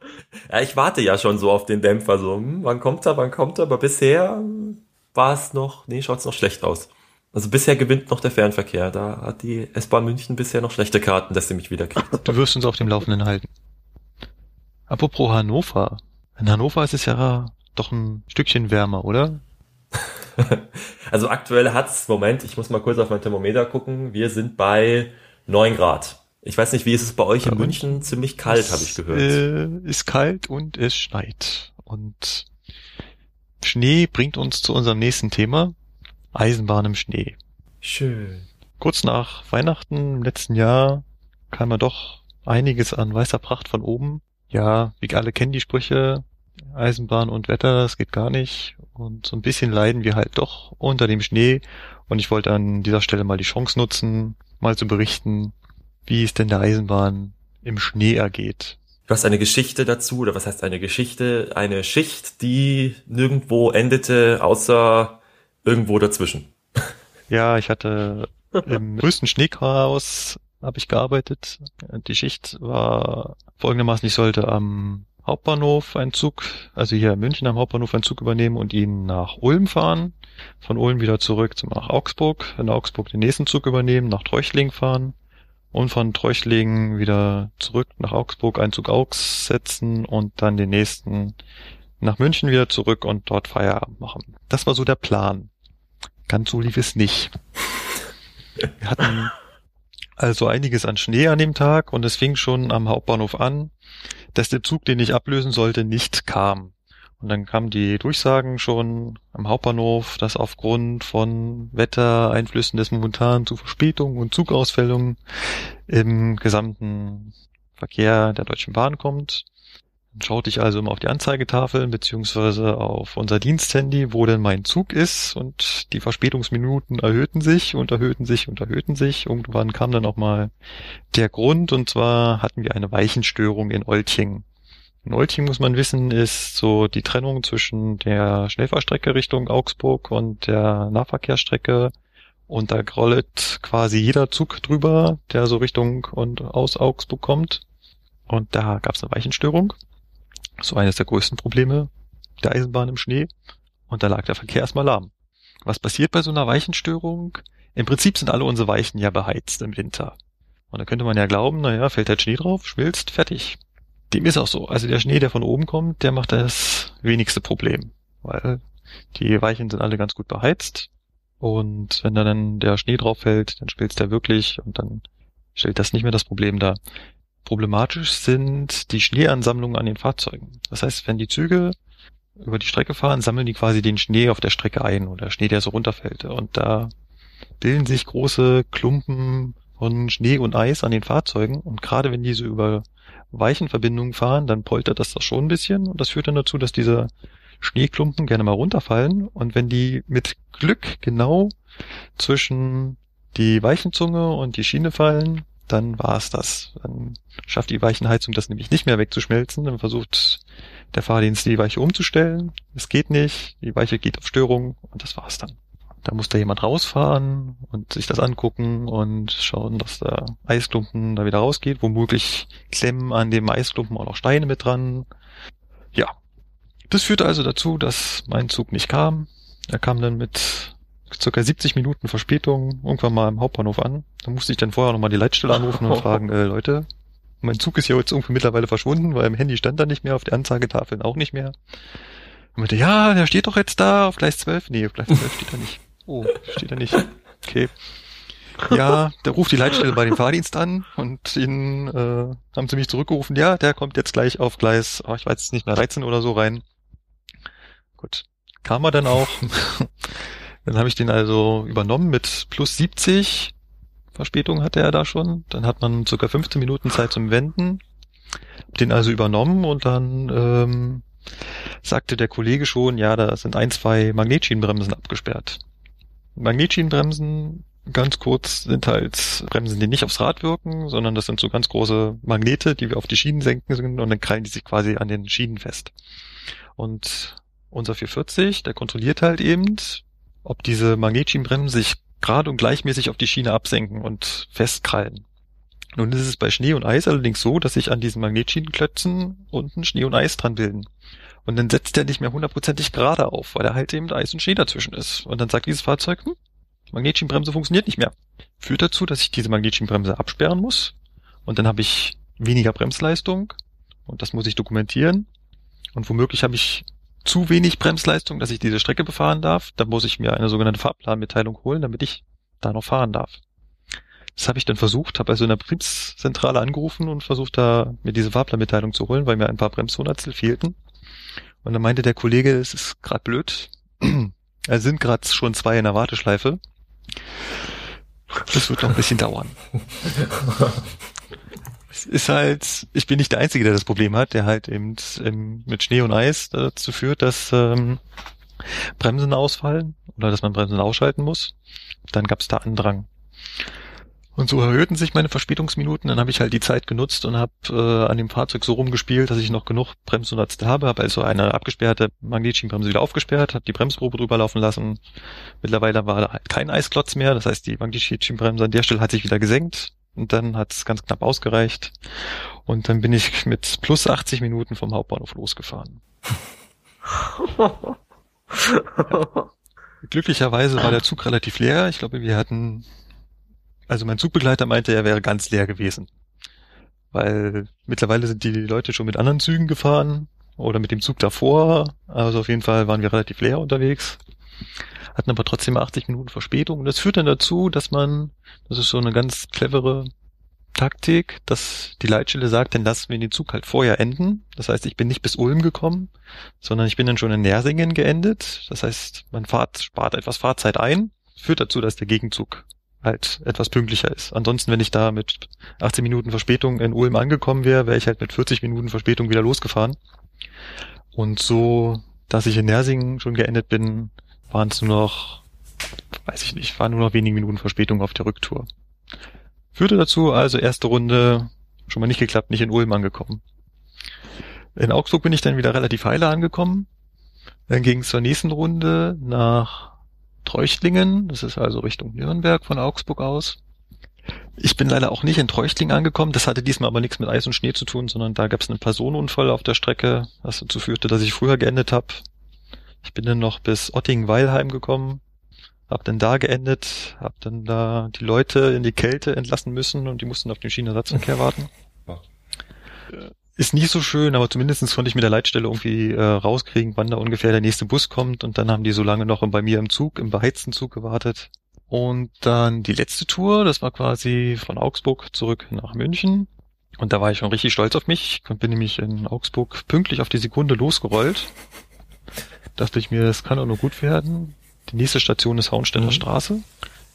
ja, ich warte ja schon so auf den Dämpfer, so, hm, wann kommt er, wann kommt er, aber bisher war es noch, nee, schaut es noch schlecht aus. Also bisher gewinnt noch der Fernverkehr. Da hat die S-Bahn München bisher noch schlechte Karten, dass sie mich wieder kriegt. Du wirst uns auf dem Laufenden halten. Apropos Hannover. In Hannover ist es ja doch ein Stückchen wärmer, oder? also aktuell hat's, Moment, ich muss mal kurz auf mein Thermometer gucken. Wir sind bei neun Grad. Ich weiß nicht, wie ist es bei euch in München? Ziemlich kalt, habe ich gehört. Äh, ist kalt und es schneit. Und Schnee bringt uns zu unserem nächsten Thema. Eisenbahn im Schnee. Schön. Kurz nach Weihnachten im letzten Jahr kam ja doch einiges an weißer Pracht von oben. Ja, wie alle kennen die Sprüche, Eisenbahn und Wetter, das geht gar nicht. Und so ein bisschen leiden wir halt doch unter dem Schnee. Und ich wollte an dieser Stelle mal die Chance nutzen, mal zu berichten, wie es denn der Eisenbahn im Schnee ergeht. Du hast eine Geschichte dazu, oder was heißt eine Geschichte? Eine Schicht, die nirgendwo endete, außer irgendwo dazwischen. Ja, ich hatte im größten Schneechaos habe ich gearbeitet. Die Schicht war folgendermaßen, ich sollte am Hauptbahnhof einen Zug, also hier in München am Hauptbahnhof einen Zug übernehmen und ihn nach Ulm fahren. Von Ulm wieder zurück zum nach Augsburg, in Augsburg den nächsten Zug übernehmen, nach Treuchling fahren und von Treuchling wieder zurück nach Augsburg einen Zug Augs setzen und dann den nächsten nach München wieder zurück und dort Feierabend machen. Das war so der Plan. Ganz so lief es nicht. Wir hatten also einiges an Schnee an dem Tag und es fing schon am Hauptbahnhof an, dass der Zug, den ich ablösen sollte, nicht kam. Und dann kamen die Durchsagen schon am Hauptbahnhof, dass aufgrund von Wettereinflüssen des momentan zu Verspätungen und Zugausfällungen im gesamten Verkehr der Deutschen Bahn kommt. Dann schaute ich also immer auf die Anzeigetafeln beziehungsweise auf unser Diensthandy, wo denn mein Zug ist und die Verspätungsminuten erhöhten sich und erhöhten sich und erhöhten sich. Irgendwann kam dann auch mal der Grund und zwar hatten wir eine Weichenstörung in Olting. In Olting muss man wissen, ist so die Trennung zwischen der Schnellfahrstrecke Richtung Augsburg und der Nahverkehrsstrecke und da rollt quasi jeder Zug drüber, der so Richtung und aus Augsburg kommt. Und da gab es eine Weichenstörung so eines der größten Probleme der Eisenbahn im Schnee. Und da lag der Verkehr erstmal lahm. Was passiert bei so einer Weichenstörung? Im Prinzip sind alle unsere Weichen ja beheizt im Winter. Und da könnte man ja glauben, naja, fällt halt Schnee drauf, schmilzt, fertig. Dem ist auch so. Also der Schnee, der von oben kommt, der macht das wenigste Problem. Weil die Weichen sind alle ganz gut beheizt. Und wenn dann der Schnee drauf fällt, dann schmilzt der wirklich und dann stellt das nicht mehr das Problem dar. Problematisch sind die Schneeansammlungen an den Fahrzeugen. Das heißt, wenn die Züge über die Strecke fahren, sammeln die quasi den Schnee auf der Strecke ein oder Schnee, der so runterfällt. Und da bilden sich große Klumpen von Schnee und Eis an den Fahrzeugen. Und gerade wenn diese über Weichenverbindungen fahren, dann poltert das doch schon ein bisschen. Und das führt dann dazu, dass diese Schneeklumpen gerne mal runterfallen. Und wenn die mit Glück genau zwischen die Weichenzunge und die Schiene fallen, dann war es das. Dann schafft die Weichenheizung das nämlich nicht mehr wegzuschmelzen. Dann versucht der Fahrdienst die Weiche umzustellen. Es geht nicht. Die Weiche geht auf Störung und das war's dann. Da muss da jemand rausfahren und sich das angucken und schauen, dass der Eisklumpen da wieder rausgeht. Womöglich klemmen an dem Eisklumpen auch noch Steine mit dran. Ja. Das führte also dazu, dass mein Zug nicht kam. Er kam dann mit circa 70 Minuten Verspätung irgendwann mal im Hauptbahnhof an. Da musste ich dann vorher nochmal die Leitstelle anrufen und fragen, äh, Leute, mein Zug ist ja jetzt irgendwie mittlerweile verschwunden, weil im Handy stand da nicht mehr, auf der Anzeigetafeln auch nicht mehr. Und meinte, ja, der steht doch jetzt da auf Gleis 12. Nee, auf Gleis 12 steht er nicht. Oh, steht er nicht. Okay. Ja, der ruft die Leitstelle bei dem Fahrdienst an und ihnen äh, haben sie mich zurückgerufen, ja, der kommt jetzt gleich auf Gleis, oh, ich weiß nicht mehr, 13 oder so rein. Gut. Kam er dann auch. Dann habe ich den also übernommen mit plus 70. Verspätung hatte er da schon. Dann hat man circa 15 Minuten Zeit zum Wenden. Den also übernommen und dann ähm, sagte der Kollege schon, ja, da sind ein, zwei Magnetschienenbremsen abgesperrt. Magnetschienenbremsen, ganz kurz, sind halt Bremsen, die nicht aufs Rad wirken, sondern das sind so ganz große Magnete, die wir auf die Schienen senken und dann krallen die sich quasi an den Schienen fest. Und unser 440, der kontrolliert halt eben, ob diese Magnetschienenbremsen sich gerade und gleichmäßig auf die Schiene absenken und festkrallen. Nun ist es bei Schnee und Eis allerdings so, dass sich an diesen Magnetschienenklötzen unten Schnee und Eis dran bilden. Und dann setzt er nicht mehr hundertprozentig gerade auf, weil er halt eben Eis und Schnee dazwischen ist. Und dann sagt dieses Fahrzeug, hm, Magnetschienenbremse funktioniert nicht mehr. Führt dazu, dass ich diese Magnetschienenbremse absperren muss. Und dann habe ich weniger Bremsleistung. Und das muss ich dokumentieren. Und womöglich habe ich zu wenig Bremsleistung, dass ich diese Strecke befahren darf. Dann muss ich mir eine sogenannte Fahrplanmitteilung holen, damit ich da noch fahren darf. Das habe ich dann versucht, habe also in der Betriebszentrale angerufen und versucht, da mir diese Fahrplanmitteilung zu holen, weil mir ein paar Bremshundertstel fehlten. Und dann meinte der Kollege, es ist gerade blöd. Es sind gerade schon zwei in der Warteschleife. Das wird noch ein bisschen dauern. Es ist halt, ich bin nicht der Einzige, der das Problem hat, der halt eben mit Schnee und Eis dazu führt, dass ähm, Bremsen ausfallen oder dass man Bremsen ausschalten muss. Dann gab es da Andrang. Und so erhöhten sich meine Verspätungsminuten. Dann habe ich halt die Zeit genutzt und habe äh, an dem Fahrzeug so rumgespielt, dass ich noch genug Bremsnutz habe. Habe also eine abgesperrte Magnetschienenbremse wieder aufgesperrt, habe die Bremsprobe drüber laufen lassen. Mittlerweile war da halt kein Eisklotz mehr. Das heißt, die Magnetschienenbremse an der Stelle hat sich wieder gesenkt. Und dann hat es ganz knapp ausgereicht. Und dann bin ich mit plus 80 Minuten vom Hauptbahnhof losgefahren. Glücklicherweise war der Zug relativ leer. Ich glaube, wir hatten also mein Zugbegleiter meinte, er wäre ganz leer gewesen. Weil mittlerweile sind die Leute schon mit anderen Zügen gefahren oder mit dem Zug davor. Also auf jeden Fall waren wir relativ leer unterwegs. Hatten aber trotzdem 80 Minuten Verspätung. Und das führt dann dazu, dass man, das ist so eine ganz clevere Taktik, dass die Leitstelle sagt, dann lassen wir den Zug halt vorher enden. Das heißt, ich bin nicht bis Ulm gekommen, sondern ich bin dann schon in Nersingen geendet. Das heißt, man fahrt, spart etwas Fahrzeit ein, führt dazu, dass der Gegenzug halt etwas pünktlicher ist. Ansonsten, wenn ich da mit 18 Minuten Verspätung in Ulm angekommen wäre, wäre ich halt mit 40 Minuten Verspätung wieder losgefahren. Und so, dass ich in Nersingen schon geendet bin, waren es nur noch, weiß ich nicht, waren nur noch wenige Minuten Verspätung auf der Rücktour. Führte dazu also erste Runde schon mal nicht geklappt, nicht in Ulm angekommen. In Augsburg bin ich dann wieder relativ heile angekommen. Dann ging es zur nächsten Runde nach Treuchtlingen. Das ist also Richtung Nürnberg von Augsburg aus. Ich bin leider auch nicht in Treuchtlingen angekommen. Das hatte diesmal aber nichts mit Eis und Schnee zu tun, sondern da gab es einen Personenunfall auf der Strecke, was dazu führte, dass ich früher geendet habe. Ich bin dann noch bis Ottingen-Weilheim gekommen, hab dann da geendet, hab dann da die Leute in die Kälte entlassen müssen und die mussten auf den Schienenersatzverkehr warten. Ist nicht so schön, aber zumindestens konnte ich mit der Leitstelle irgendwie äh, rauskriegen, wann da ungefähr der nächste Bus kommt und dann haben die so lange noch bei mir im Zug, im beheizten Zug gewartet. Und dann die letzte Tour, das war quasi von Augsburg zurück nach München. Und da war ich schon richtig stolz auf mich. Ich bin nämlich in Augsburg pünktlich auf die Sekunde losgerollt. Dachte ich mir, das kann auch nur gut werden. Die nächste Station ist Hauensteller mhm. Straße.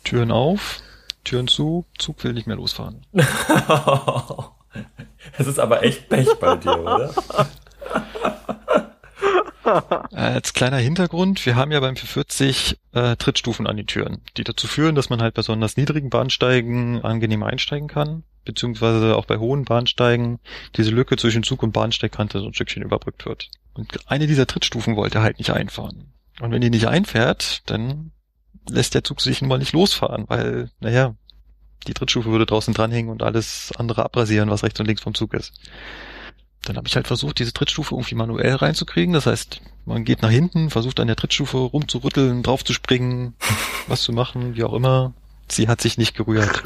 Türen auf, Türen zu, Zug will nicht mehr losfahren. Es ist aber echt Pech bei dir, oder? Äh, als kleiner Hintergrund, wir haben ja beim 440 äh, Trittstufen an die Türen, die dazu führen, dass man halt besonders niedrigen Bahnsteigen angenehm einsteigen kann, beziehungsweise auch bei hohen Bahnsteigen diese Lücke zwischen Zug und Bahnsteigkante so ein Stückchen überbrückt wird. Und eine dieser Trittstufen wollte halt nicht einfahren. Und wenn die nicht einfährt, dann lässt der Zug sich nun mal nicht losfahren, weil, naja, die Trittstufe würde draußen dranhängen und alles andere abrasieren, was rechts und links vom Zug ist. Dann habe ich halt versucht, diese Trittstufe irgendwie manuell reinzukriegen. Das heißt, man geht nach hinten, versucht an der Trittstufe rumzurütteln, draufzuspringen, was zu machen, wie auch immer. Sie hat sich nicht gerührt.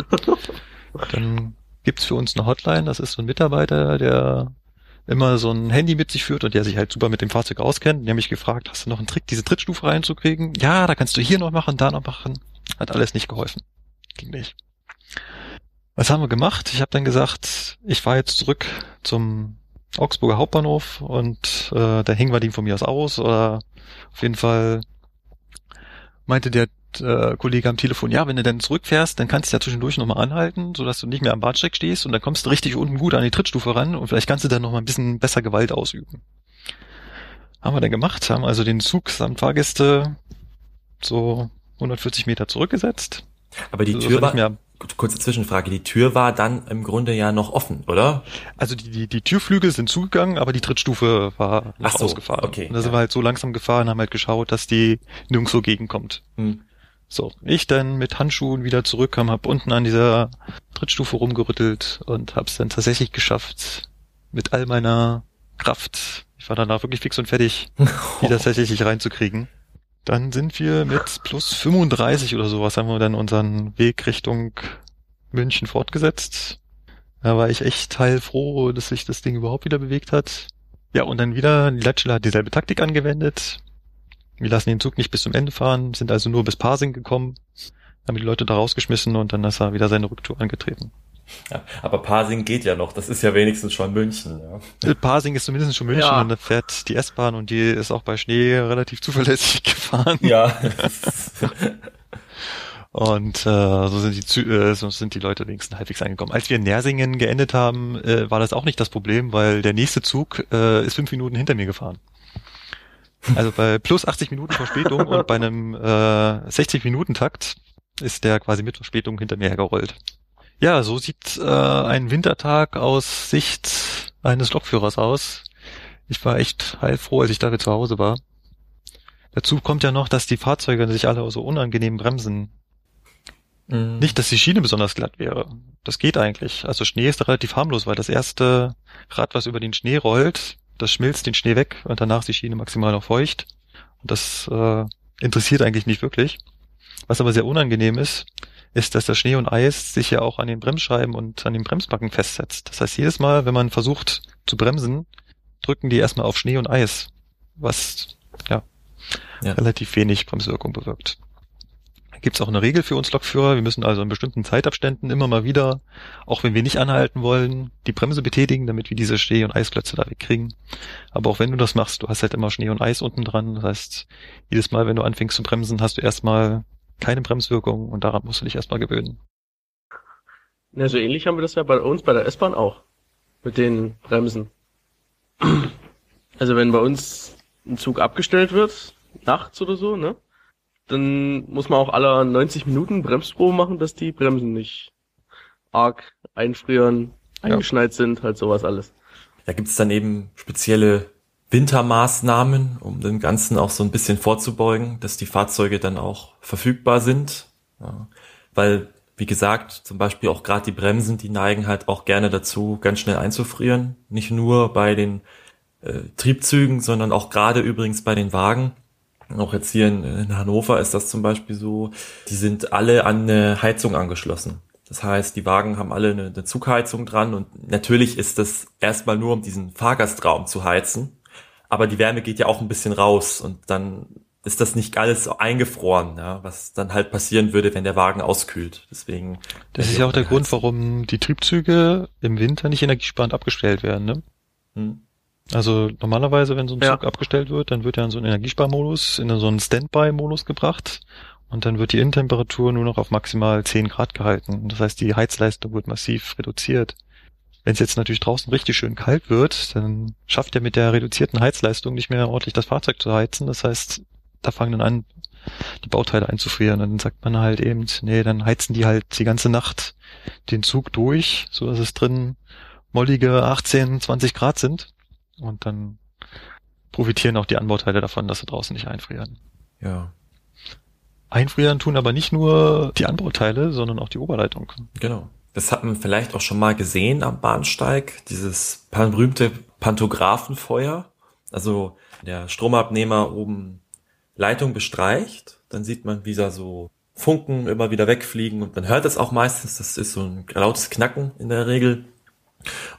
Dann gibt's für uns eine Hotline. Das ist so ein Mitarbeiter, der immer so ein Handy mit sich führt und der sich halt super mit dem Fahrzeug auskennt. Die haben mich gefragt, hast du noch einen Trick, diese Trittstufe reinzukriegen? Ja, da kannst du hier noch machen, da noch machen. Hat alles nicht geholfen. Ging nicht. Was haben wir gemacht? Ich habe dann gesagt, ich fahre jetzt zurück zum Augsburger Hauptbahnhof und äh, da hängen wir den von mir aus aus. Oder auf jeden Fall meinte der äh, Kollege am Telefon, ja, wenn du dann zurückfährst, dann kannst du ja zwischendurch nochmal anhalten, sodass du nicht mehr am Bahnsteig stehst und dann kommst du richtig unten gut an die Trittstufe ran und vielleicht kannst du dann nochmal ein bisschen besser Gewalt ausüben. Haben wir dann gemacht, haben also den Zug samt Fahrgäste so 140 Meter zurückgesetzt. Aber die also Tür war, kurze Zwischenfrage, die Tür war dann im Grunde ja noch offen, oder? Also die, die, die Türflügel sind zugegangen, aber die Trittstufe war noch so, ausgefahren. Okay, und da sind wir halt so langsam gefahren, haben halt geschaut, dass die nirgendwo gegenkommt. Hm. So, ich dann mit Handschuhen wieder zurückkam, hab unten an dieser Trittstufe rumgerüttelt und hab's dann tatsächlich geschafft, mit all meiner Kraft, ich war danach wirklich fix und fertig, die tatsächlich reinzukriegen. Dann sind wir mit plus 35 oder sowas haben wir dann unseren Weg Richtung München fortgesetzt. Da war ich echt heilfroh, dass sich das Ding überhaupt wieder bewegt hat. Ja, und dann wieder, Leitstelle hat dieselbe Taktik angewendet. Wir lassen den Zug nicht bis zum Ende fahren, sind also nur bis Parsing gekommen, haben die Leute da rausgeschmissen und dann ist er wieder seine Rücktour angetreten. Ja, aber Pasing geht ja noch, das ist ja wenigstens schon München. Ja. Pasing ist zumindest schon München ja. und da fährt die S-Bahn und die ist auch bei Schnee relativ zuverlässig gefahren. Ja. Und äh, so sind die Zü äh, so sind die Leute wenigstens halbwegs angekommen. Als wir in Nersingen geendet haben, äh, war das auch nicht das Problem, weil der nächste Zug äh, ist fünf Minuten hinter mir gefahren. Also bei plus 80 Minuten Verspätung und bei einem äh, 60 Minuten Takt ist der quasi mit Verspätung hinter mir hergerollt. Ja, so sieht äh, ein Wintertag aus Sicht eines Lokführers aus. Ich war echt heilfroh, als ich da zu Hause war. Dazu kommt ja noch, dass die Fahrzeuge sich alle so unangenehm bremsen. Mhm. Nicht, dass die Schiene besonders glatt wäre. Das geht eigentlich. Also Schnee ist relativ harmlos, weil das erste Rad, was über den Schnee rollt, das schmilzt den Schnee weg und danach ist die Schiene maximal noch feucht. Und das äh, interessiert eigentlich nicht wirklich. Was aber sehr unangenehm ist, ist, dass das Schnee und Eis sich ja auch an den Bremsscheiben und an den Bremsbacken festsetzt. Das heißt, jedes Mal, wenn man versucht zu bremsen, drücken die erstmal auf Schnee und Eis, was ja, ja. relativ wenig Bremswirkung bewirkt gibt es auch eine Regel für uns Lokführer. Wir müssen also in bestimmten Zeitabständen immer mal wieder, auch wenn wir nicht anhalten wollen, die Bremse betätigen, damit wir diese Schnee- und Eisklötze da wegkriegen. Aber auch wenn du das machst, du hast halt immer Schnee und Eis unten dran. Das heißt, jedes Mal, wenn du anfängst zu bremsen, hast du erstmal keine Bremswirkung und daran musst du dich erstmal gewöhnen. Ja, so ähnlich haben wir das ja bei uns bei der S-Bahn auch. Mit den Bremsen. Also wenn bei uns ein Zug abgestellt wird, nachts oder so, ne? dann muss man auch alle 90 Minuten Bremsprobe machen, dass die Bremsen nicht arg einfrieren, eingeschneit ja. sind, halt sowas alles. Da gibt's dann eben spezielle Wintermaßnahmen, um dem Ganzen auch so ein bisschen vorzubeugen, dass die Fahrzeuge dann auch verfügbar sind. Ja. Weil, wie gesagt, zum Beispiel auch gerade die Bremsen, die neigen halt auch gerne dazu, ganz schnell einzufrieren. Nicht nur bei den äh, Triebzügen, sondern auch gerade übrigens bei den Wagen. Auch jetzt hier in, in Hannover ist das zum Beispiel so. Die sind alle an eine Heizung angeschlossen. Das heißt, die Wagen haben alle eine, eine Zugheizung dran und natürlich ist das erstmal nur, um diesen Fahrgastraum zu heizen. Aber die Wärme geht ja auch ein bisschen raus und dann ist das nicht alles eingefroren, ja, was dann halt passieren würde, wenn der Wagen auskühlt. Deswegen. Das ist ja auch der Grund, warum die Triebzüge im Winter nicht energiesparend abgestellt werden, ne? Hm. Also normalerweise, wenn so ein Zug ja. abgestellt wird, dann wird er in so einen Energiesparmodus, in so einen Standby-Modus gebracht und dann wird die Innentemperatur nur noch auf maximal 10 Grad gehalten. Das heißt, die Heizleistung wird massiv reduziert. Wenn es jetzt natürlich draußen richtig schön kalt wird, dann schafft er mit der reduzierten Heizleistung nicht mehr ordentlich das Fahrzeug zu heizen. Das heißt, da fangen dann an, die Bauteile einzufrieren. Und dann sagt man halt eben, nee, dann heizen die halt die ganze Nacht den Zug durch, so dass es drin mollige 18, 20 Grad sind. Und dann profitieren auch die Anbauteile davon, dass sie draußen nicht einfrieren. Ja. Einfrieren tun aber nicht nur die Anbauteile, sondern auch die Oberleitung. Genau. Das hat man vielleicht auch schon mal gesehen am Bahnsteig, dieses berühmte Pantographenfeuer. Also der Stromabnehmer oben Leitung bestreicht, dann sieht man, wie da so Funken immer wieder wegfliegen und man hört es auch meistens, das ist so ein lautes Knacken in der Regel.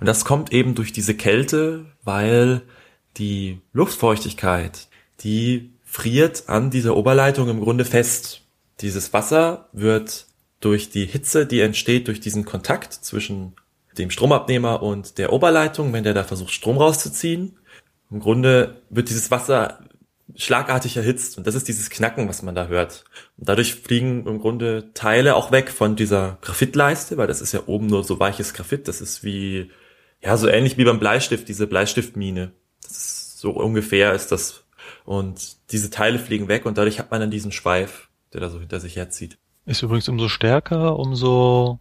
Und das kommt eben durch diese Kälte, weil die Luftfeuchtigkeit, die friert an dieser Oberleitung im Grunde fest. Dieses Wasser wird durch die Hitze, die entsteht durch diesen Kontakt zwischen dem Stromabnehmer und der Oberleitung, wenn der da versucht, Strom rauszuziehen. Im Grunde wird dieses Wasser schlagartig erhitzt und das ist dieses Knacken, was man da hört. Und dadurch fliegen im Grunde Teile auch weg von dieser Graphitleiste, weil das ist ja oben nur so weiches Graphit, das ist wie, ja, so ähnlich wie beim Bleistift, diese Bleistiftmine. Das ist so ungefähr ist das. Und diese Teile fliegen weg und dadurch hat man dann diesen Schweif, der da so hinter sich herzieht. Ist übrigens umso stärker, umso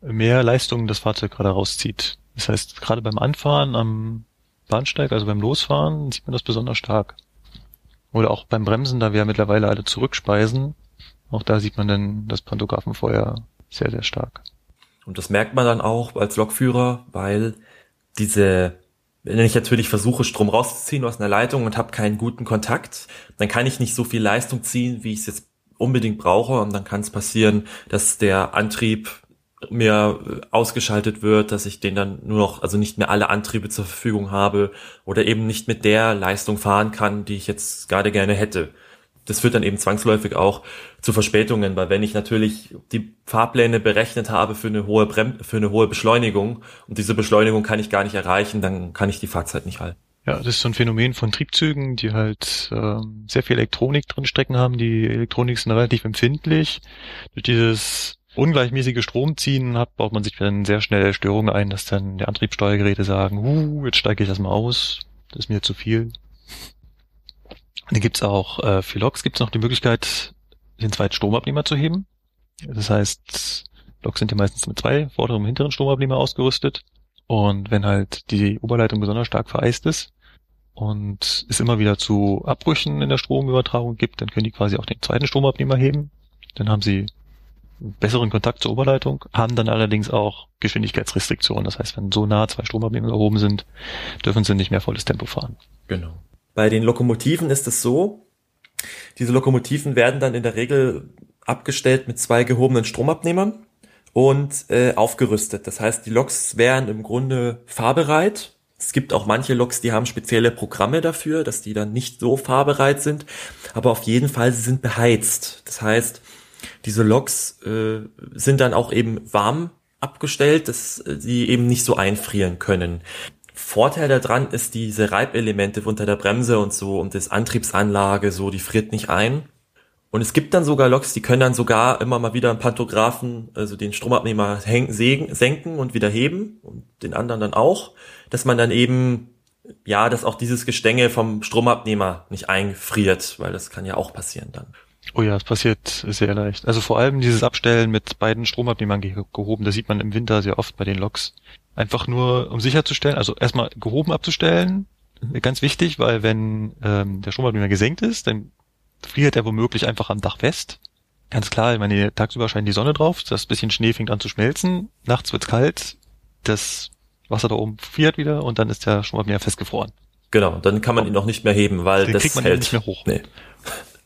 mehr Leistung das Fahrzeug gerade rauszieht. Das heißt, gerade beim Anfahren am Bahnsteig, also beim Losfahren, sieht man das besonders stark. Oder auch beim Bremsen, da wir ja mittlerweile alle zurückspeisen, auch da sieht man dann das Pantographenfeuer sehr, sehr stark. Und das merkt man dann auch als Lokführer, weil diese, wenn ich natürlich versuche, Strom rauszuziehen aus einer Leitung und habe keinen guten Kontakt, dann kann ich nicht so viel Leistung ziehen, wie ich es jetzt unbedingt brauche. Und dann kann es passieren, dass der Antrieb mehr äh, ausgeschaltet wird, dass ich den dann nur noch, also nicht mehr alle Antriebe zur Verfügung habe oder eben nicht mit der Leistung fahren kann, die ich jetzt gerade gerne hätte. das führt dann eben zwangsläufig auch zu Verspätungen, weil wenn ich natürlich die Fahrpläne berechnet habe für eine hohe Brem für eine hohe Beschleunigung und diese Beschleunigung kann ich gar nicht erreichen, dann kann ich die Fahrzeit nicht halten. Ja, das ist so ein Phänomen von Triebzügen, die halt ähm, sehr viel Elektronik drin stecken haben. Die Elektronik sind relativ empfindlich. Durch dieses ungleichmäßige Stromziehen hat, baut man sich dann sehr schnell Störungen ein, dass dann die Antriebssteuergeräte sagen, uh, jetzt steige ich das mal aus, das ist mir zu viel. Dann gibt's auch, äh, für Loks gibt's noch die Möglichkeit, den zweiten Stromabnehmer zu heben. Das heißt, Loks sind ja meistens mit zwei vorderen und hinteren Stromabnehmer ausgerüstet. Und wenn halt die Oberleitung besonders stark vereist ist und es immer wieder zu Abbrüchen in der Stromübertragung gibt, dann können die quasi auch den zweiten Stromabnehmer heben. Dann haben sie besseren Kontakt zur Oberleitung, haben dann allerdings auch Geschwindigkeitsrestriktionen. Das heißt, wenn so nah zwei Stromabnehmer erhoben sind, dürfen sie nicht mehr volles Tempo fahren. Genau. Bei den Lokomotiven ist es so, diese Lokomotiven werden dann in der Regel abgestellt mit zwei gehobenen Stromabnehmern und äh, aufgerüstet. Das heißt, die Loks wären im Grunde fahrbereit. Es gibt auch manche Loks, die haben spezielle Programme dafür, dass die dann nicht so fahrbereit sind. Aber auf jeden Fall, sie sind beheizt. Das heißt, diese Loks äh, sind dann auch eben warm abgestellt, dass äh, sie eben nicht so einfrieren können. Vorteil daran ist diese Reibelemente unter der Bremse und so und das Antriebsanlage, so, die friert nicht ein. Und es gibt dann sogar Loks, die können dann sogar immer mal wieder im Pantographen, also den Stromabnehmer häng, sägen, senken und wieder heben und den anderen dann auch, dass man dann eben, ja, dass auch dieses Gestänge vom Stromabnehmer nicht einfriert, weil das kann ja auch passieren dann. Oh ja, es passiert sehr leicht. Also vor allem dieses Abstellen mit beiden Stromabnehmern gehoben, das sieht man im Winter sehr oft bei den Loks. Einfach nur, um sicherzustellen, also erstmal gehoben abzustellen, mhm. ganz wichtig, weil wenn ähm, der Stromabnehmer gesenkt ist, dann friert er womöglich einfach am Dach fest. Ganz klar, ich meine, tagsüber scheint die Sonne drauf, das bisschen Schnee fängt an zu schmelzen, nachts wird's kalt, das Wasser da oben friert wieder und dann ist der Stromabnehmer festgefroren. Genau, dann kann man ihn auch nicht mehr heben, weil den das kriegt man hält. nicht mehr hoch. Nee.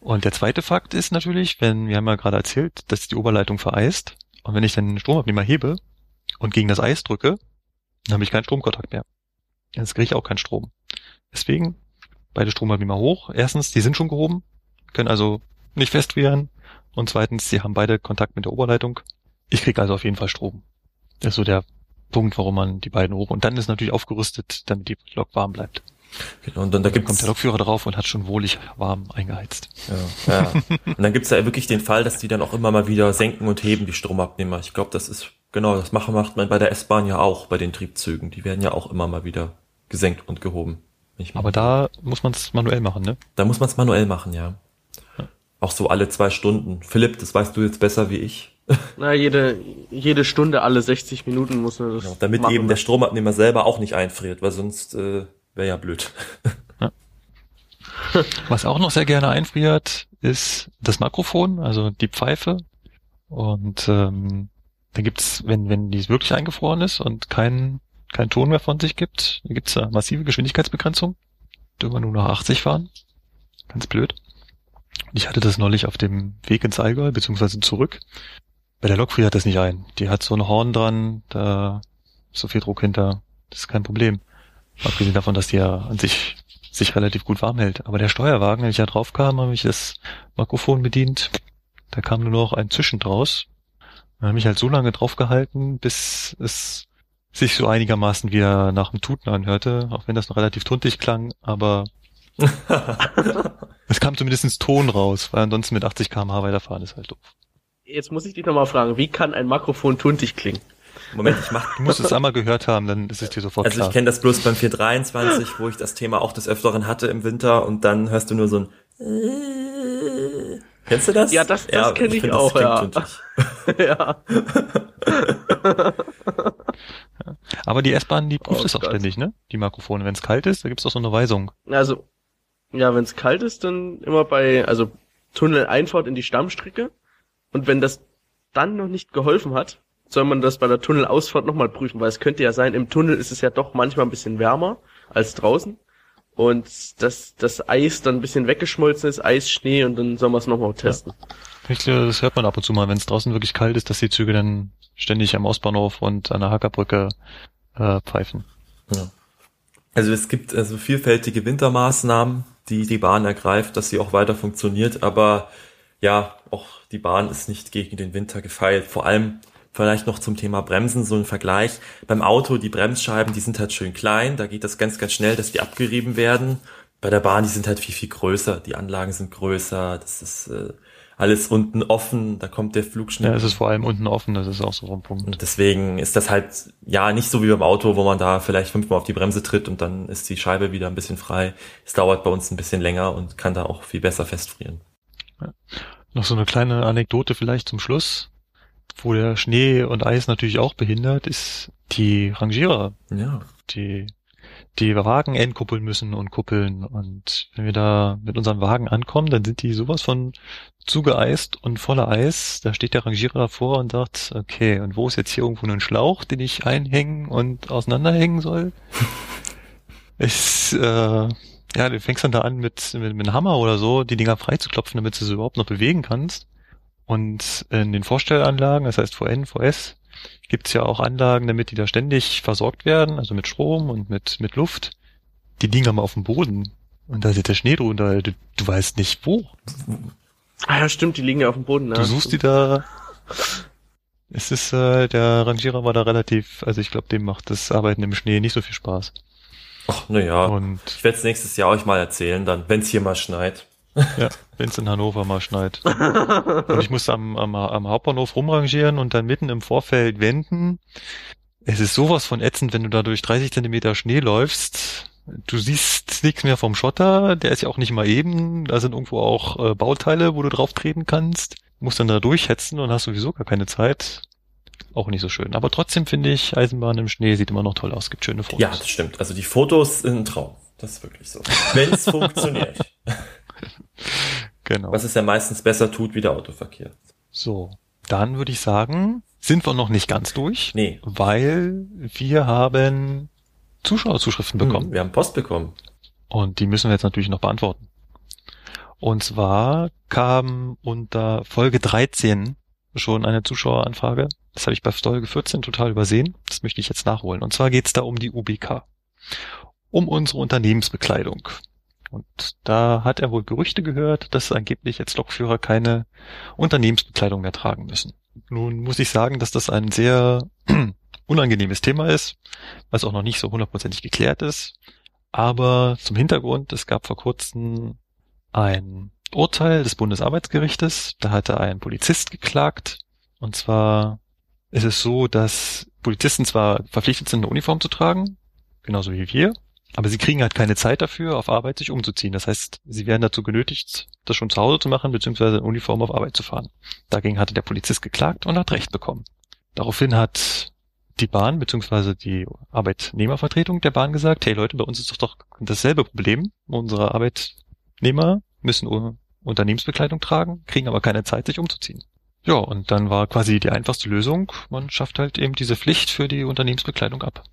Und der zweite Fakt ist natürlich, wenn, wir haben ja gerade erzählt, dass die Oberleitung vereist. Und wenn ich dann den Stromabnehmer hebe und gegen das Eis drücke, dann habe ich keinen Stromkontakt mehr. Jetzt kriege ich auch keinen Strom. Deswegen beide Stromabnehmer hoch. Erstens, die sind schon gehoben, können also nicht festfrieren. Und zweitens, sie haben beide Kontakt mit der Oberleitung. Ich kriege also auf jeden Fall Strom. Das ist so der Punkt, warum man die beiden hoch. Und dann ist natürlich aufgerüstet, damit die Lok warm bleibt. Genau, und dann, da gibt's, kommt der Lokführer drauf und hat schon wohlig warm eingeheizt. ja, ja. Und dann gibt's ja wirklich den Fall, dass die dann auch immer mal wieder senken und heben, die Stromabnehmer. Ich glaube, das ist, genau, das macht man bei der S-Bahn ja auch, bei den Triebzügen. Die werden ja auch immer mal wieder gesenkt und gehoben. Aber da muss man es manuell machen, ne? Da muss man es manuell machen, ja. Ja. Auch so alle zwei Stunden. Philipp, das weißt du jetzt besser wie ich. Na, jede, jede Stunde, alle 60 Minuten muss man das Genau, damit machen. eben der Stromabnehmer selber auch nicht einfriert, weil sonst äh, wäre ja blöd. Was auch noch sehr gerne einfriert, ist das Mikrofon, also die Pfeife. Und ähm, da gibt's, wenn, wenn die wirklich eingefroren ist und kein, kein Ton mehr von sich gibt, da gibt's da massive Geschwindigkeitsbegrenzung. Dürfen wir nur noch 80 fahren. Ganz blöd. Ich hatte das neulich auf dem Weg ins Allgäu, beziehungsweise zurück. Bei der Lok friert das nicht ein. Die hat so ein Horn dran, da ist so viel Druck hinter. Das ist kein Problem. Abgesehen davon, dass die ja an sich sich relativ gut warm hält. Aber der Steuerwagen, wenn ich da drauf kam, habe ich das Mikrofon bedient. Da kam nur noch ein Zischen draus. Dann habe ich halt so lange drauf gehalten, bis es sich so einigermaßen wieder nach dem Tuten anhörte, auch wenn das noch relativ tuntig klang, aber es kam zumindest Ton raus, weil ansonsten mit 80 km/h weiterfahren ist halt doof. Jetzt muss ich dich nochmal fragen, wie kann ein Mikrofon tuntig klingen? Moment, ich mach, Du musst es einmal gehört haben, dann ist es dir sofort also klar. ich kenne das bloß beim 423, wo ich das Thema auch des Öfteren hatte im Winter und dann hörst du nur so ein Kennst du das? Ja, das- das kenn ich find, auch, ja. tuntig. ja. Aber die S-Bahn, die prüft Oh es auch Gott. ständig, ne? Die Mikrofone. Wenn es kalt ist, da gibt's auch so eine Weisung. Also, ja, wenn es kalt ist, dann immer bei, also Tunneleinfahrt in die Stammstrecke. Und wenn das dann noch nicht geholfen hat, soll man das bei der Tunnelausfahrt nochmal prüfen, weil es könnte ja sein, im Tunnel ist es ja doch manchmal ein bisschen wärmer als draußen. Und dass das Eis dann ein bisschen weggeschmolzen ist, Eis, Schnee, und dann soll man es nochmal testen. Ich glaube, das hört man ab und zu mal, wenn es draußen wirklich kalt ist, dass die Züge dann ständig am Ostbahnhof und an der Hackerbrücke äh, pfeifen. Also es gibt also vielfältige Wintermaßnahmen, die die Bahn ergreift, dass sie auch weiter funktioniert. Aber ja, auch die Bahn ist nicht gegen den Winter gefeilt. Vor allem vielleicht noch zum Thema Bremsen so ein Vergleich. Beim Auto, die Bremsscheiben, die sind halt schön klein. Da geht das ganz, ganz schnell, dass die abgerieben werden. Bei der Bahn, die sind halt viel, viel größer. Die Anlagen sind größer. Das ist äh, alles unten offen, da kommt der Flugschnitt. Ja, es ist vor allem unten offen, das ist auch so ein Punkt. Und deswegen ist das halt, ja, nicht so wie beim Auto, wo man da vielleicht fünfmal auf die Bremse tritt und dann ist die Scheibe wieder ein bisschen frei. Es dauert bei uns ein bisschen länger und kann da auch viel besser festfrieren. Ja. Noch so eine kleine Anekdote vielleicht zum Schluss, wo der Schnee und Eis natürlich auch behindert, ist die Rangierer. Ja. Die die Wagen entkuppeln müssen und kuppeln. Und wenn wir da mit unserem Wagen ankommen, dann sind die sowas von zugeeist und voller Eis. Da steht der Rangierer davor und sagt, okay, und wo ist jetzt hier irgendwo ein Schlauch, den ich einhängen und auseinanderhängen soll? ich, äh, ja, du fängst dann da an mit, mit, mit einem Hammer oder so, die Dinger freizuklopfen, damit du sie überhaupt noch bewegen kannst. Und in den Vorstellanlagen, das heißt VN, VS, gibt es ja auch Anlagen, damit die da ständig versorgt werden, also mit Strom und mit, mit Luft. Die liegen aber auf dem Boden. Und da sitzt der Schnee drunter. Du, du weißt nicht wo. Ah ja, stimmt, die liegen ja auf dem Boden. Du ja. suchst die da. Es ist, äh, der Rangierer war da relativ, also ich glaube, dem macht das Arbeiten im Schnee nicht so viel Spaß. Ach, naja. Und ich werde es nächstes Jahr euch mal erzählen, dann, wenn es hier mal schneit. Ja, wenn es in Hannover mal schneit. Und ich musste am, am, am Hauptbahnhof rumrangieren und dann mitten im Vorfeld wenden. Es ist sowas von ätzend, wenn du da durch 30 Zentimeter Schnee läufst. Du siehst nichts mehr vom Schotter, der ist ja auch nicht mal eben. Da sind irgendwo auch äh, Bauteile, wo du drauf treten kannst. Musst dann da durchhetzen und hast sowieso gar keine Zeit. Auch nicht so schön. Aber trotzdem finde ich, Eisenbahn im Schnee sieht immer noch toll aus. Gibt schöne Fotos. Ja, das stimmt. Also die Fotos sind ein Traum. Das ist wirklich so. Wenn es funktioniert. Genau. Was es ja meistens besser tut wie der Autoverkehr. So, dann würde ich sagen, sind wir noch nicht ganz durch. Nee. Weil wir haben Zuschauerzuschriften hm, bekommen. Hm, wir haben Post bekommen. Und die müssen wir jetzt natürlich noch beantworten. Und zwar kam unter Folge 13 schon eine Zuschaueranfrage. Das habe ich bei Folge 14 total übersehen. Das möchte ich jetzt nachholen. Und zwar geht es da um die UBK. Um unsere Unternehmensbekleidung. Und da hat er wohl Gerüchte gehört, dass angeblich jetzt Lokführer keine Unternehmensbekleidung mehr tragen müssen. Nun muss ich sagen, dass das ein sehr unangenehmes Thema ist, was auch noch nicht so hundertprozentig geklärt ist. Aber zum Hintergrund, es gab vor kurzem ein Urteil des Bundesarbeitsgerichtes. Da hatte ein Polizist geklagt. Und zwar ist es so, dass Polizisten zwar verpflichtet sind, eine Uniform zu tragen, genauso wie wir, aber sie kriegen halt keine Zeit dafür, auf Arbeit sich umzuziehen. Das heißt, sie werden dazu genötigt, das schon zu Hause zu machen, beziehungsweise in Uniform auf Arbeit zu fahren. Dagegen hatte der Polizist geklagt und hat Recht bekommen. Daraufhin hat die Bahn beziehungsweise die Arbeitnehmervertretung der Bahn gesagt, hey Leute, bei uns ist doch doch dasselbe Problem. Unsere Arbeitnehmer müssen Unternehmensbekleidung tragen, kriegen aber keine Zeit, sich umzuziehen. Ja, und dann war quasi die einfachste Lösung, man schafft halt eben diese Pflicht für die Unternehmensbekleidung ab.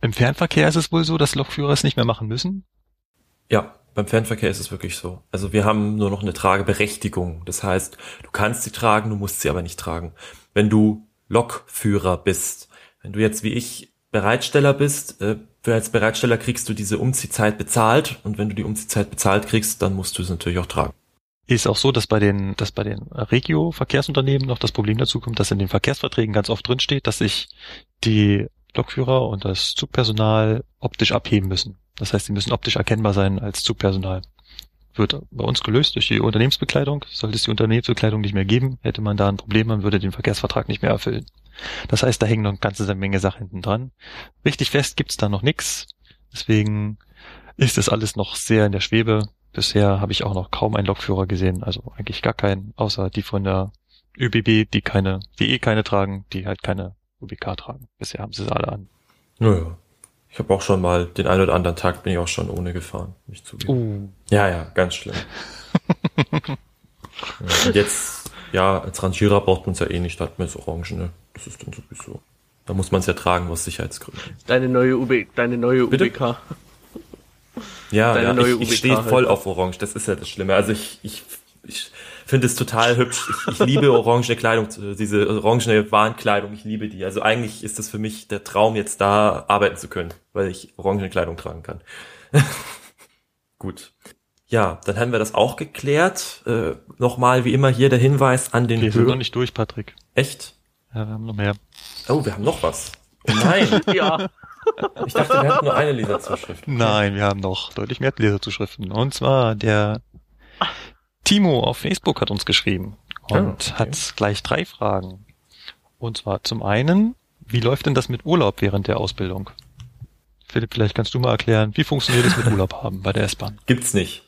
Im Fernverkehr ist es wohl so, dass Lokführer es nicht mehr machen müssen? Ja, beim Fernverkehr ist es wirklich so. Also wir haben nur noch eine Trageberechtigung. Das heißt, du kannst sie tragen, du musst sie aber nicht tragen. Wenn du Lokführer bist, wenn du jetzt wie ich Bereitsteller bist, äh, für als Bereitsteller kriegst du diese Umziehzeit bezahlt und wenn du die Umziehzeit bezahlt kriegst, dann musst du es natürlich auch tragen. Ist auch so, dass bei den, dass bei den Regio-Verkehrsunternehmen noch das Problem dazu kommt, dass in den Verkehrsverträgen ganz oft drinsteht, dass sich die Lokführer und das Zugpersonal optisch abheben müssen. Das heißt, sie müssen optisch erkennbar sein als Zugpersonal. Wird bei uns gelöst durch die Unternehmensbekleidung. Sollte es die Unternehmensbekleidung nicht mehr geben, hätte man da ein Problem, man würde den Verkehrsvertrag nicht mehr erfüllen. Das heißt, da hängen noch eine ganze Menge Sachen hinten dran. Richtig fest gibt's da noch nichts. Deswegen ist das alles noch sehr in der Schwebe. Bisher habe ich auch noch kaum einen Lokführer gesehen, also eigentlich gar keinen, außer die von der ÖBB, die keine, die eh keine tragen, die halt keine UBK tragen. Bisher haben sie es alle an. Naja. Ich habe auch schon mal den einen oder anderen Tag bin ich auch schon ohne gefahren, nicht zugeben. Uh. Ja, ja, ganz schlimm. ja, und jetzt, ja, als Rangierer braucht man es ja eh nicht, da hat man jetzt Orange, ne? Das ist dann sowieso. Da muss man es ja tragen aus Sicherheitsgründen. Deine neue UB, deine neue Bitte? UBK. Ja, ja ich, ich stehe voll halt. auf Orange, das ist ja das Schlimme. Also ich, ich, ich finde es total hübsch. Ich, ich liebe orange Kleidung, diese orange Warnkleidung, ich liebe die. Also eigentlich ist das für mich der Traum, jetzt da arbeiten zu können, weil ich orange Kleidung tragen kann. Gut. Ja, dann haben wir das auch geklärt. Äh, Nochmal wie immer hier der Hinweis an den Wir sind noch nicht durch, Patrick. Echt? Ja, wir haben noch mehr. Oh, wir haben noch was. Oh nein, Ja. ich dachte, wir hatten nur eine Leserzuschrift. Nein, wir haben noch deutlich mehr Leserzuschriften. Und zwar der Timo auf Facebook hat uns geschrieben und Ah, okay. hat gleich drei Fragen. Und zwar zum einen, wie läuft denn das mit Urlaub während der Ausbildung? Philipp, vielleicht kannst du mal erklären, wie funktioniert es mit Urlaub haben bei der S-Bahn? Gibt's nicht.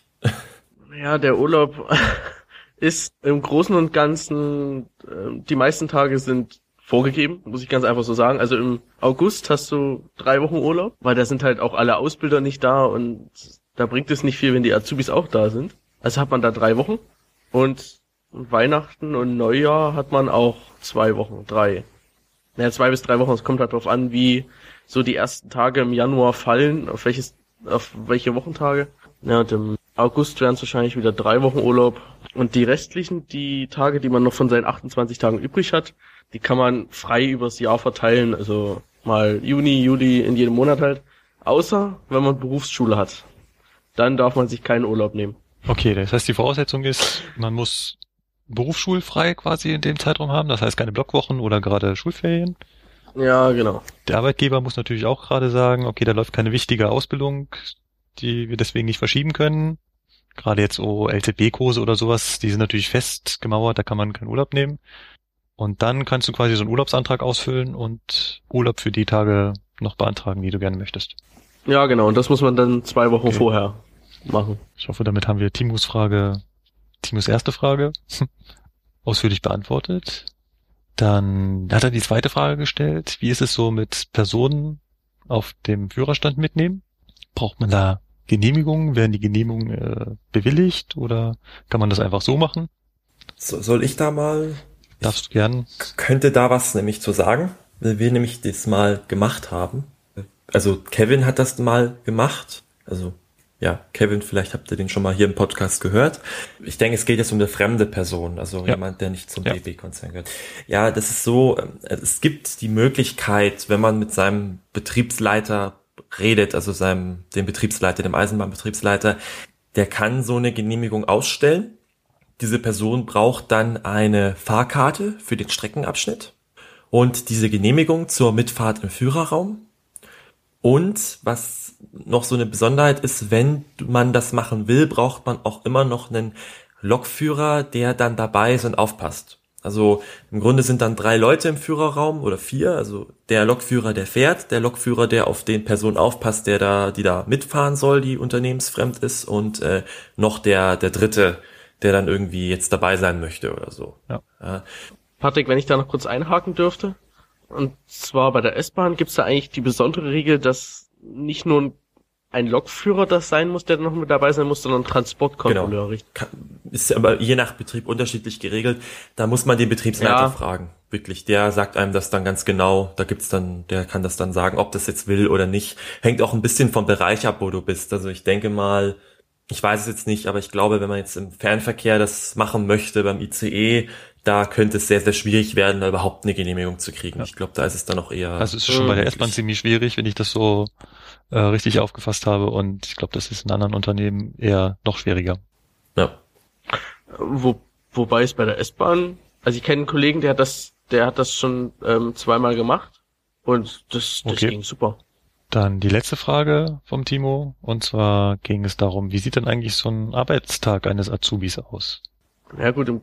Ja, der Urlaub ist im Großen und Ganzen, äh, die meisten Tage sind vorgegeben, muss ich ganz einfach so sagen. Also im August hast du drei Wochen Urlaub, weil da sind halt auch alle Ausbilder nicht da und da bringt es nicht viel, wenn die Azubis auch da sind. Also hat man da drei Wochen und Weihnachten und Neujahr hat man auch zwei Wochen, drei. Naja, zwei bis drei Wochen, es kommt halt drauf an, wie so die ersten Tage im Januar fallen, auf welches, auf welche Wochentage. Ja, und im August wären es wahrscheinlich wieder drei Wochen Urlaub. Und die restlichen, die Tage, die man noch von seinen 28 Tagen übrig hat, die kann man frei übers Jahr verteilen. Also mal Juni, Juli in jedem Monat halt. Außer wenn man Berufsschule hat. Dann darf man sich keinen Urlaub nehmen. Okay, das heißt, die Voraussetzung ist, man muss berufsschulfrei quasi in dem Zeitraum haben, das heißt keine Blockwochen oder gerade Schulferien. Ja, genau. Der Arbeitgeber muss natürlich auch gerade sagen, okay, da läuft keine wichtige Ausbildung, die wir deswegen nicht verschieben können. Gerade jetzt so LZB-Kurse oder sowas, die sind natürlich fest gemauert, da kann man keinen Urlaub nehmen. Und dann kannst du quasi so einen Urlaubsantrag ausfüllen und Urlaub für die Tage noch beantragen, die du gerne möchtest. Ja, genau. Und das muss man dann zwei Wochen Okay. vorher machen. Ich hoffe, damit haben wir Timos Frage, Timos erste Frage ausführlich beantwortet. Dann hat er die zweite Frage gestellt. Wie ist es so mit Personen auf dem Führerstand mitnehmen? Braucht man da Genehmigungen? Werden die Genehmigungen äh, bewilligt oder kann man das einfach so machen? So, soll ich da mal? Darfst du gern? könnte da was nämlich zu sagen, weil wir nämlich das mal gemacht haben. Also Kevin hat das mal gemacht. Also ja, Kevin, vielleicht habt ihr den schon mal hier im Podcast gehört. Ich denke, es geht jetzt um eine fremde Person, also Ja. jemand, der nicht zum Ja. DB-Konzern gehört. Ja, das ist so, ähm, es gibt die Möglichkeit, wenn man mit seinem Betriebsleiter redet, also seinem, dem Betriebsleiter, dem Eisenbahnbetriebsleiter, der kann so eine Genehmigung ausstellen. Diese Person braucht dann eine Fahrkarte für den Streckenabschnitt und diese Genehmigung zur Mitfahrt im Führerraum. Und was noch so eine Besonderheit ist, wenn man das machen will, braucht man auch immer noch einen Lokführer, der dann dabei ist und aufpasst. Also im Grunde sind dann drei Leute im Führerraum oder vier. Also der Lokführer, der fährt, der Lokführer, der auf den Personen aufpasst, der da, die da mitfahren soll, die unternehmensfremd ist, und äh, noch der der Dritte, der dann irgendwie jetzt dabei sein möchte oder so. Ja. Ja, Patrick, wenn ich da noch kurz einhaken dürfte. Und zwar bei der S-Bahn gibt's da eigentlich die besondere Regel, dass nicht nur ein- ein Lokführer das sein muss, der noch mit dabei sein muss, sondern ein Transportkontrolleur. richtig? kann, ist aber je nach Betrieb unterschiedlich geregelt. Da muss man den Betriebsleiter Ja. fragen. Wirklich, der sagt einem das dann ganz genau. Da gibt's dann, der kann das dann sagen, ob das jetzt will oder nicht. Hängt auch ein bisschen vom Bereich ab, wo du bist. Also ich denke mal, ich weiß es jetzt nicht, aber ich glaube, wenn man jetzt im Fernverkehr das machen möchte beim ICE, da könnte es sehr, sehr schwierig werden, da überhaupt eine Genehmigung zu kriegen. Ich glaube, da ist es dann auch eher. Also es ist schon bei der. S-Bahn ziemlich schwierig, wenn ich das so äh, richtig aufgefasst habe. Und ich glaube, das ist in anderen Unternehmen eher noch schwieriger. ja. Wo, wobei es bei der S-Bahn, also ich kenne einen Kollegen, der hat das, der hat das schon ähm, zweimal gemacht und das, das Okay. ging super. Dann die letzte Frage vom Timo. Und zwar ging es darum, wie sieht denn eigentlich so ein Arbeitstag eines Azubis aus? Ja gut, im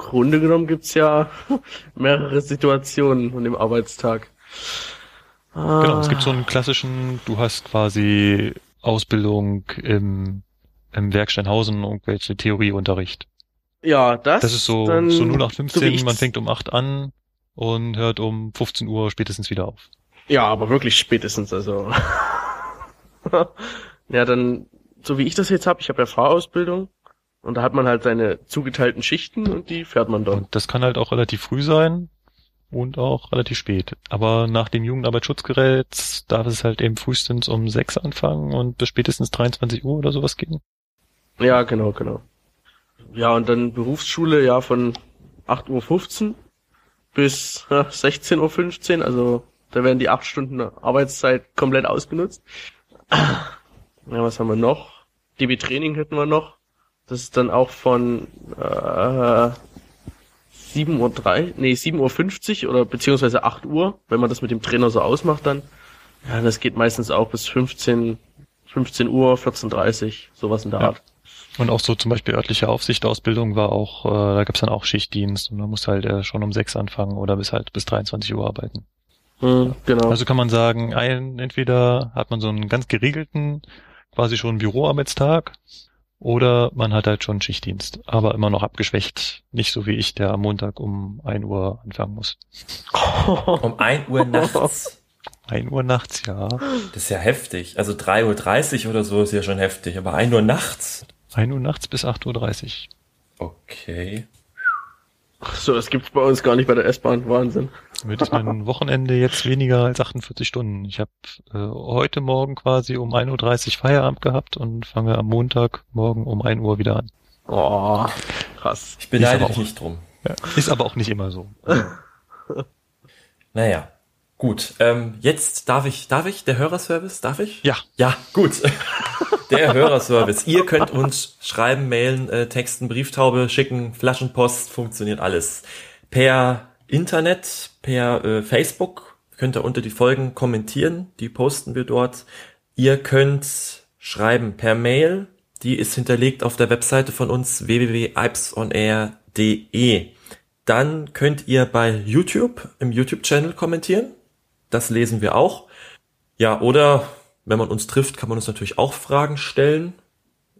Grunde genommen gibt's ja mehrere Situationen von dem Arbeitstag. Genau, es gibt so Ah, einen klassischen, du hast quasi Ausbildung im, im Werk Steinhausen, irgendwelche Theorieunterricht. Ja, das, Das ist so, so 0 nach so wie 15, ich's- man fängt um 8 an und hört um 15 Uhr spätestens wieder auf. Ja, aber wirklich spätestens, also. ja, dann, so wie ich das jetzt habe, ich habe ja Fahrausbildung und da hat man halt seine zugeteilten Schichten und die fährt man dann. Und das kann halt auch relativ früh sein und auch relativ spät. Aber nach dem Jugendarbeitsschutzgesetz darf es halt eben frühestens um 6 anfangen und bis spätestens 23 Uhr oder sowas gehen. Ja, genau, genau. Ja, und dann Berufsschule, ja, von 8.15 Uhr bis ja, 16.15 Uhr, also da werden die acht Stunden Arbeitszeit komplett ausgenutzt. Ja, was haben wir noch? DB Training hätten wir noch. Das ist dann auch von äh, 7.03 Uhr, nee, 7.50 Uhr oder beziehungsweise 8 Uhr, wenn man das mit dem Trainer so ausmacht dann. Ja, das geht meistens auch bis 15, 15 Uhr, 14.30 Uhr, sowas in der Ja. Art. Und auch so zum Beispiel örtliche Aufsichtausbildung war auch, äh, da gab's dann auch Schichtdienst und man musste halt äh, schon um sechs anfangen oder bis halt bis 23 Uhr arbeiten. Hm, genau. Also kann man sagen, ein, entweder hat man so einen ganz geregelten, quasi schon Büroarbeitstag, oder man hat halt schon Schichtdienst, aber immer noch abgeschwächt. Nicht so wie ich, der am Montag um 1 Uhr anfangen muss. Um 1 Uhr nachts. 1 Uhr nachts, ja. Das ist ja heftig. Also 3.30 Uhr oder so ist ja schon heftig, aber 1 Uhr nachts. 1 Uhr nachts bis 8.30 Uhr. Okay. Ach so, das gibt's bei uns gar nicht bei der S-Bahn. Wahnsinn. Damit ist mein Wochenende jetzt weniger als 48 Stunden. Ich habe äh, heute Morgen quasi um 1.30 Uhr Feierabend gehabt und fange am Montag morgen um 1 Uhr wieder an. Oh, krass. Ich beneide dich auch- nicht drum. Ja. Ist aber auch nicht immer so. Naja. Gut, ähm, jetzt darf ich, darf ich, der Hörerservice, darf ich? Ja, Ja, gut. Der Hörerservice. Ihr könnt uns schreiben, mailen, äh, texten, Brieftaube schicken, Flaschenpost, funktioniert alles. Per Internet, per äh, Facebook könnt ihr unter die Folgen kommentieren, die posten wir dort. Ihr könnt schreiben per Mail, die ist hinterlegt auf der Webseite von uns www.ipsonair.de. Dann könnt ihr bei YouTube im YouTube-Channel kommentieren. Das lesen wir auch. Ja, oder wenn man uns trifft, kann man uns natürlich auch Fragen stellen.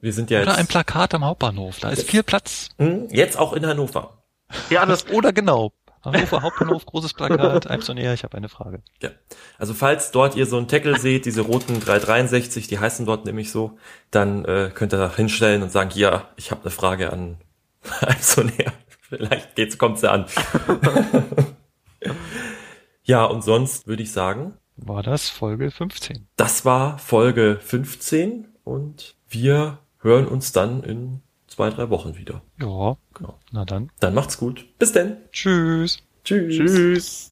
Wir sind ja oder ein jetzt, Plakat am Hauptbahnhof. Da ist viel Platz. Hm, jetzt auch in Hannover. Ja, das, Oder genau. Hannover Hauptbahnhof, großes Plakat, Air, ich habe eine Frage. Ja. Also falls dort ihr so einen Tackle seht, diese roten 363, die heißen dort nämlich so, dann äh, könnt ihr da hinstellen und sagen, ja, ich habe eine Frage an Alpsonair. Vielleicht geht's, kommt's ja an. ja, und sonst würde ich sagen, War das Folge 15? das war Folge 15 und wir hören uns dann in zwei, drei Wochen wieder. Ja, Genau. na dann. Dann macht's gut. Bis denn. Tschüss. Tschüss. tschüss.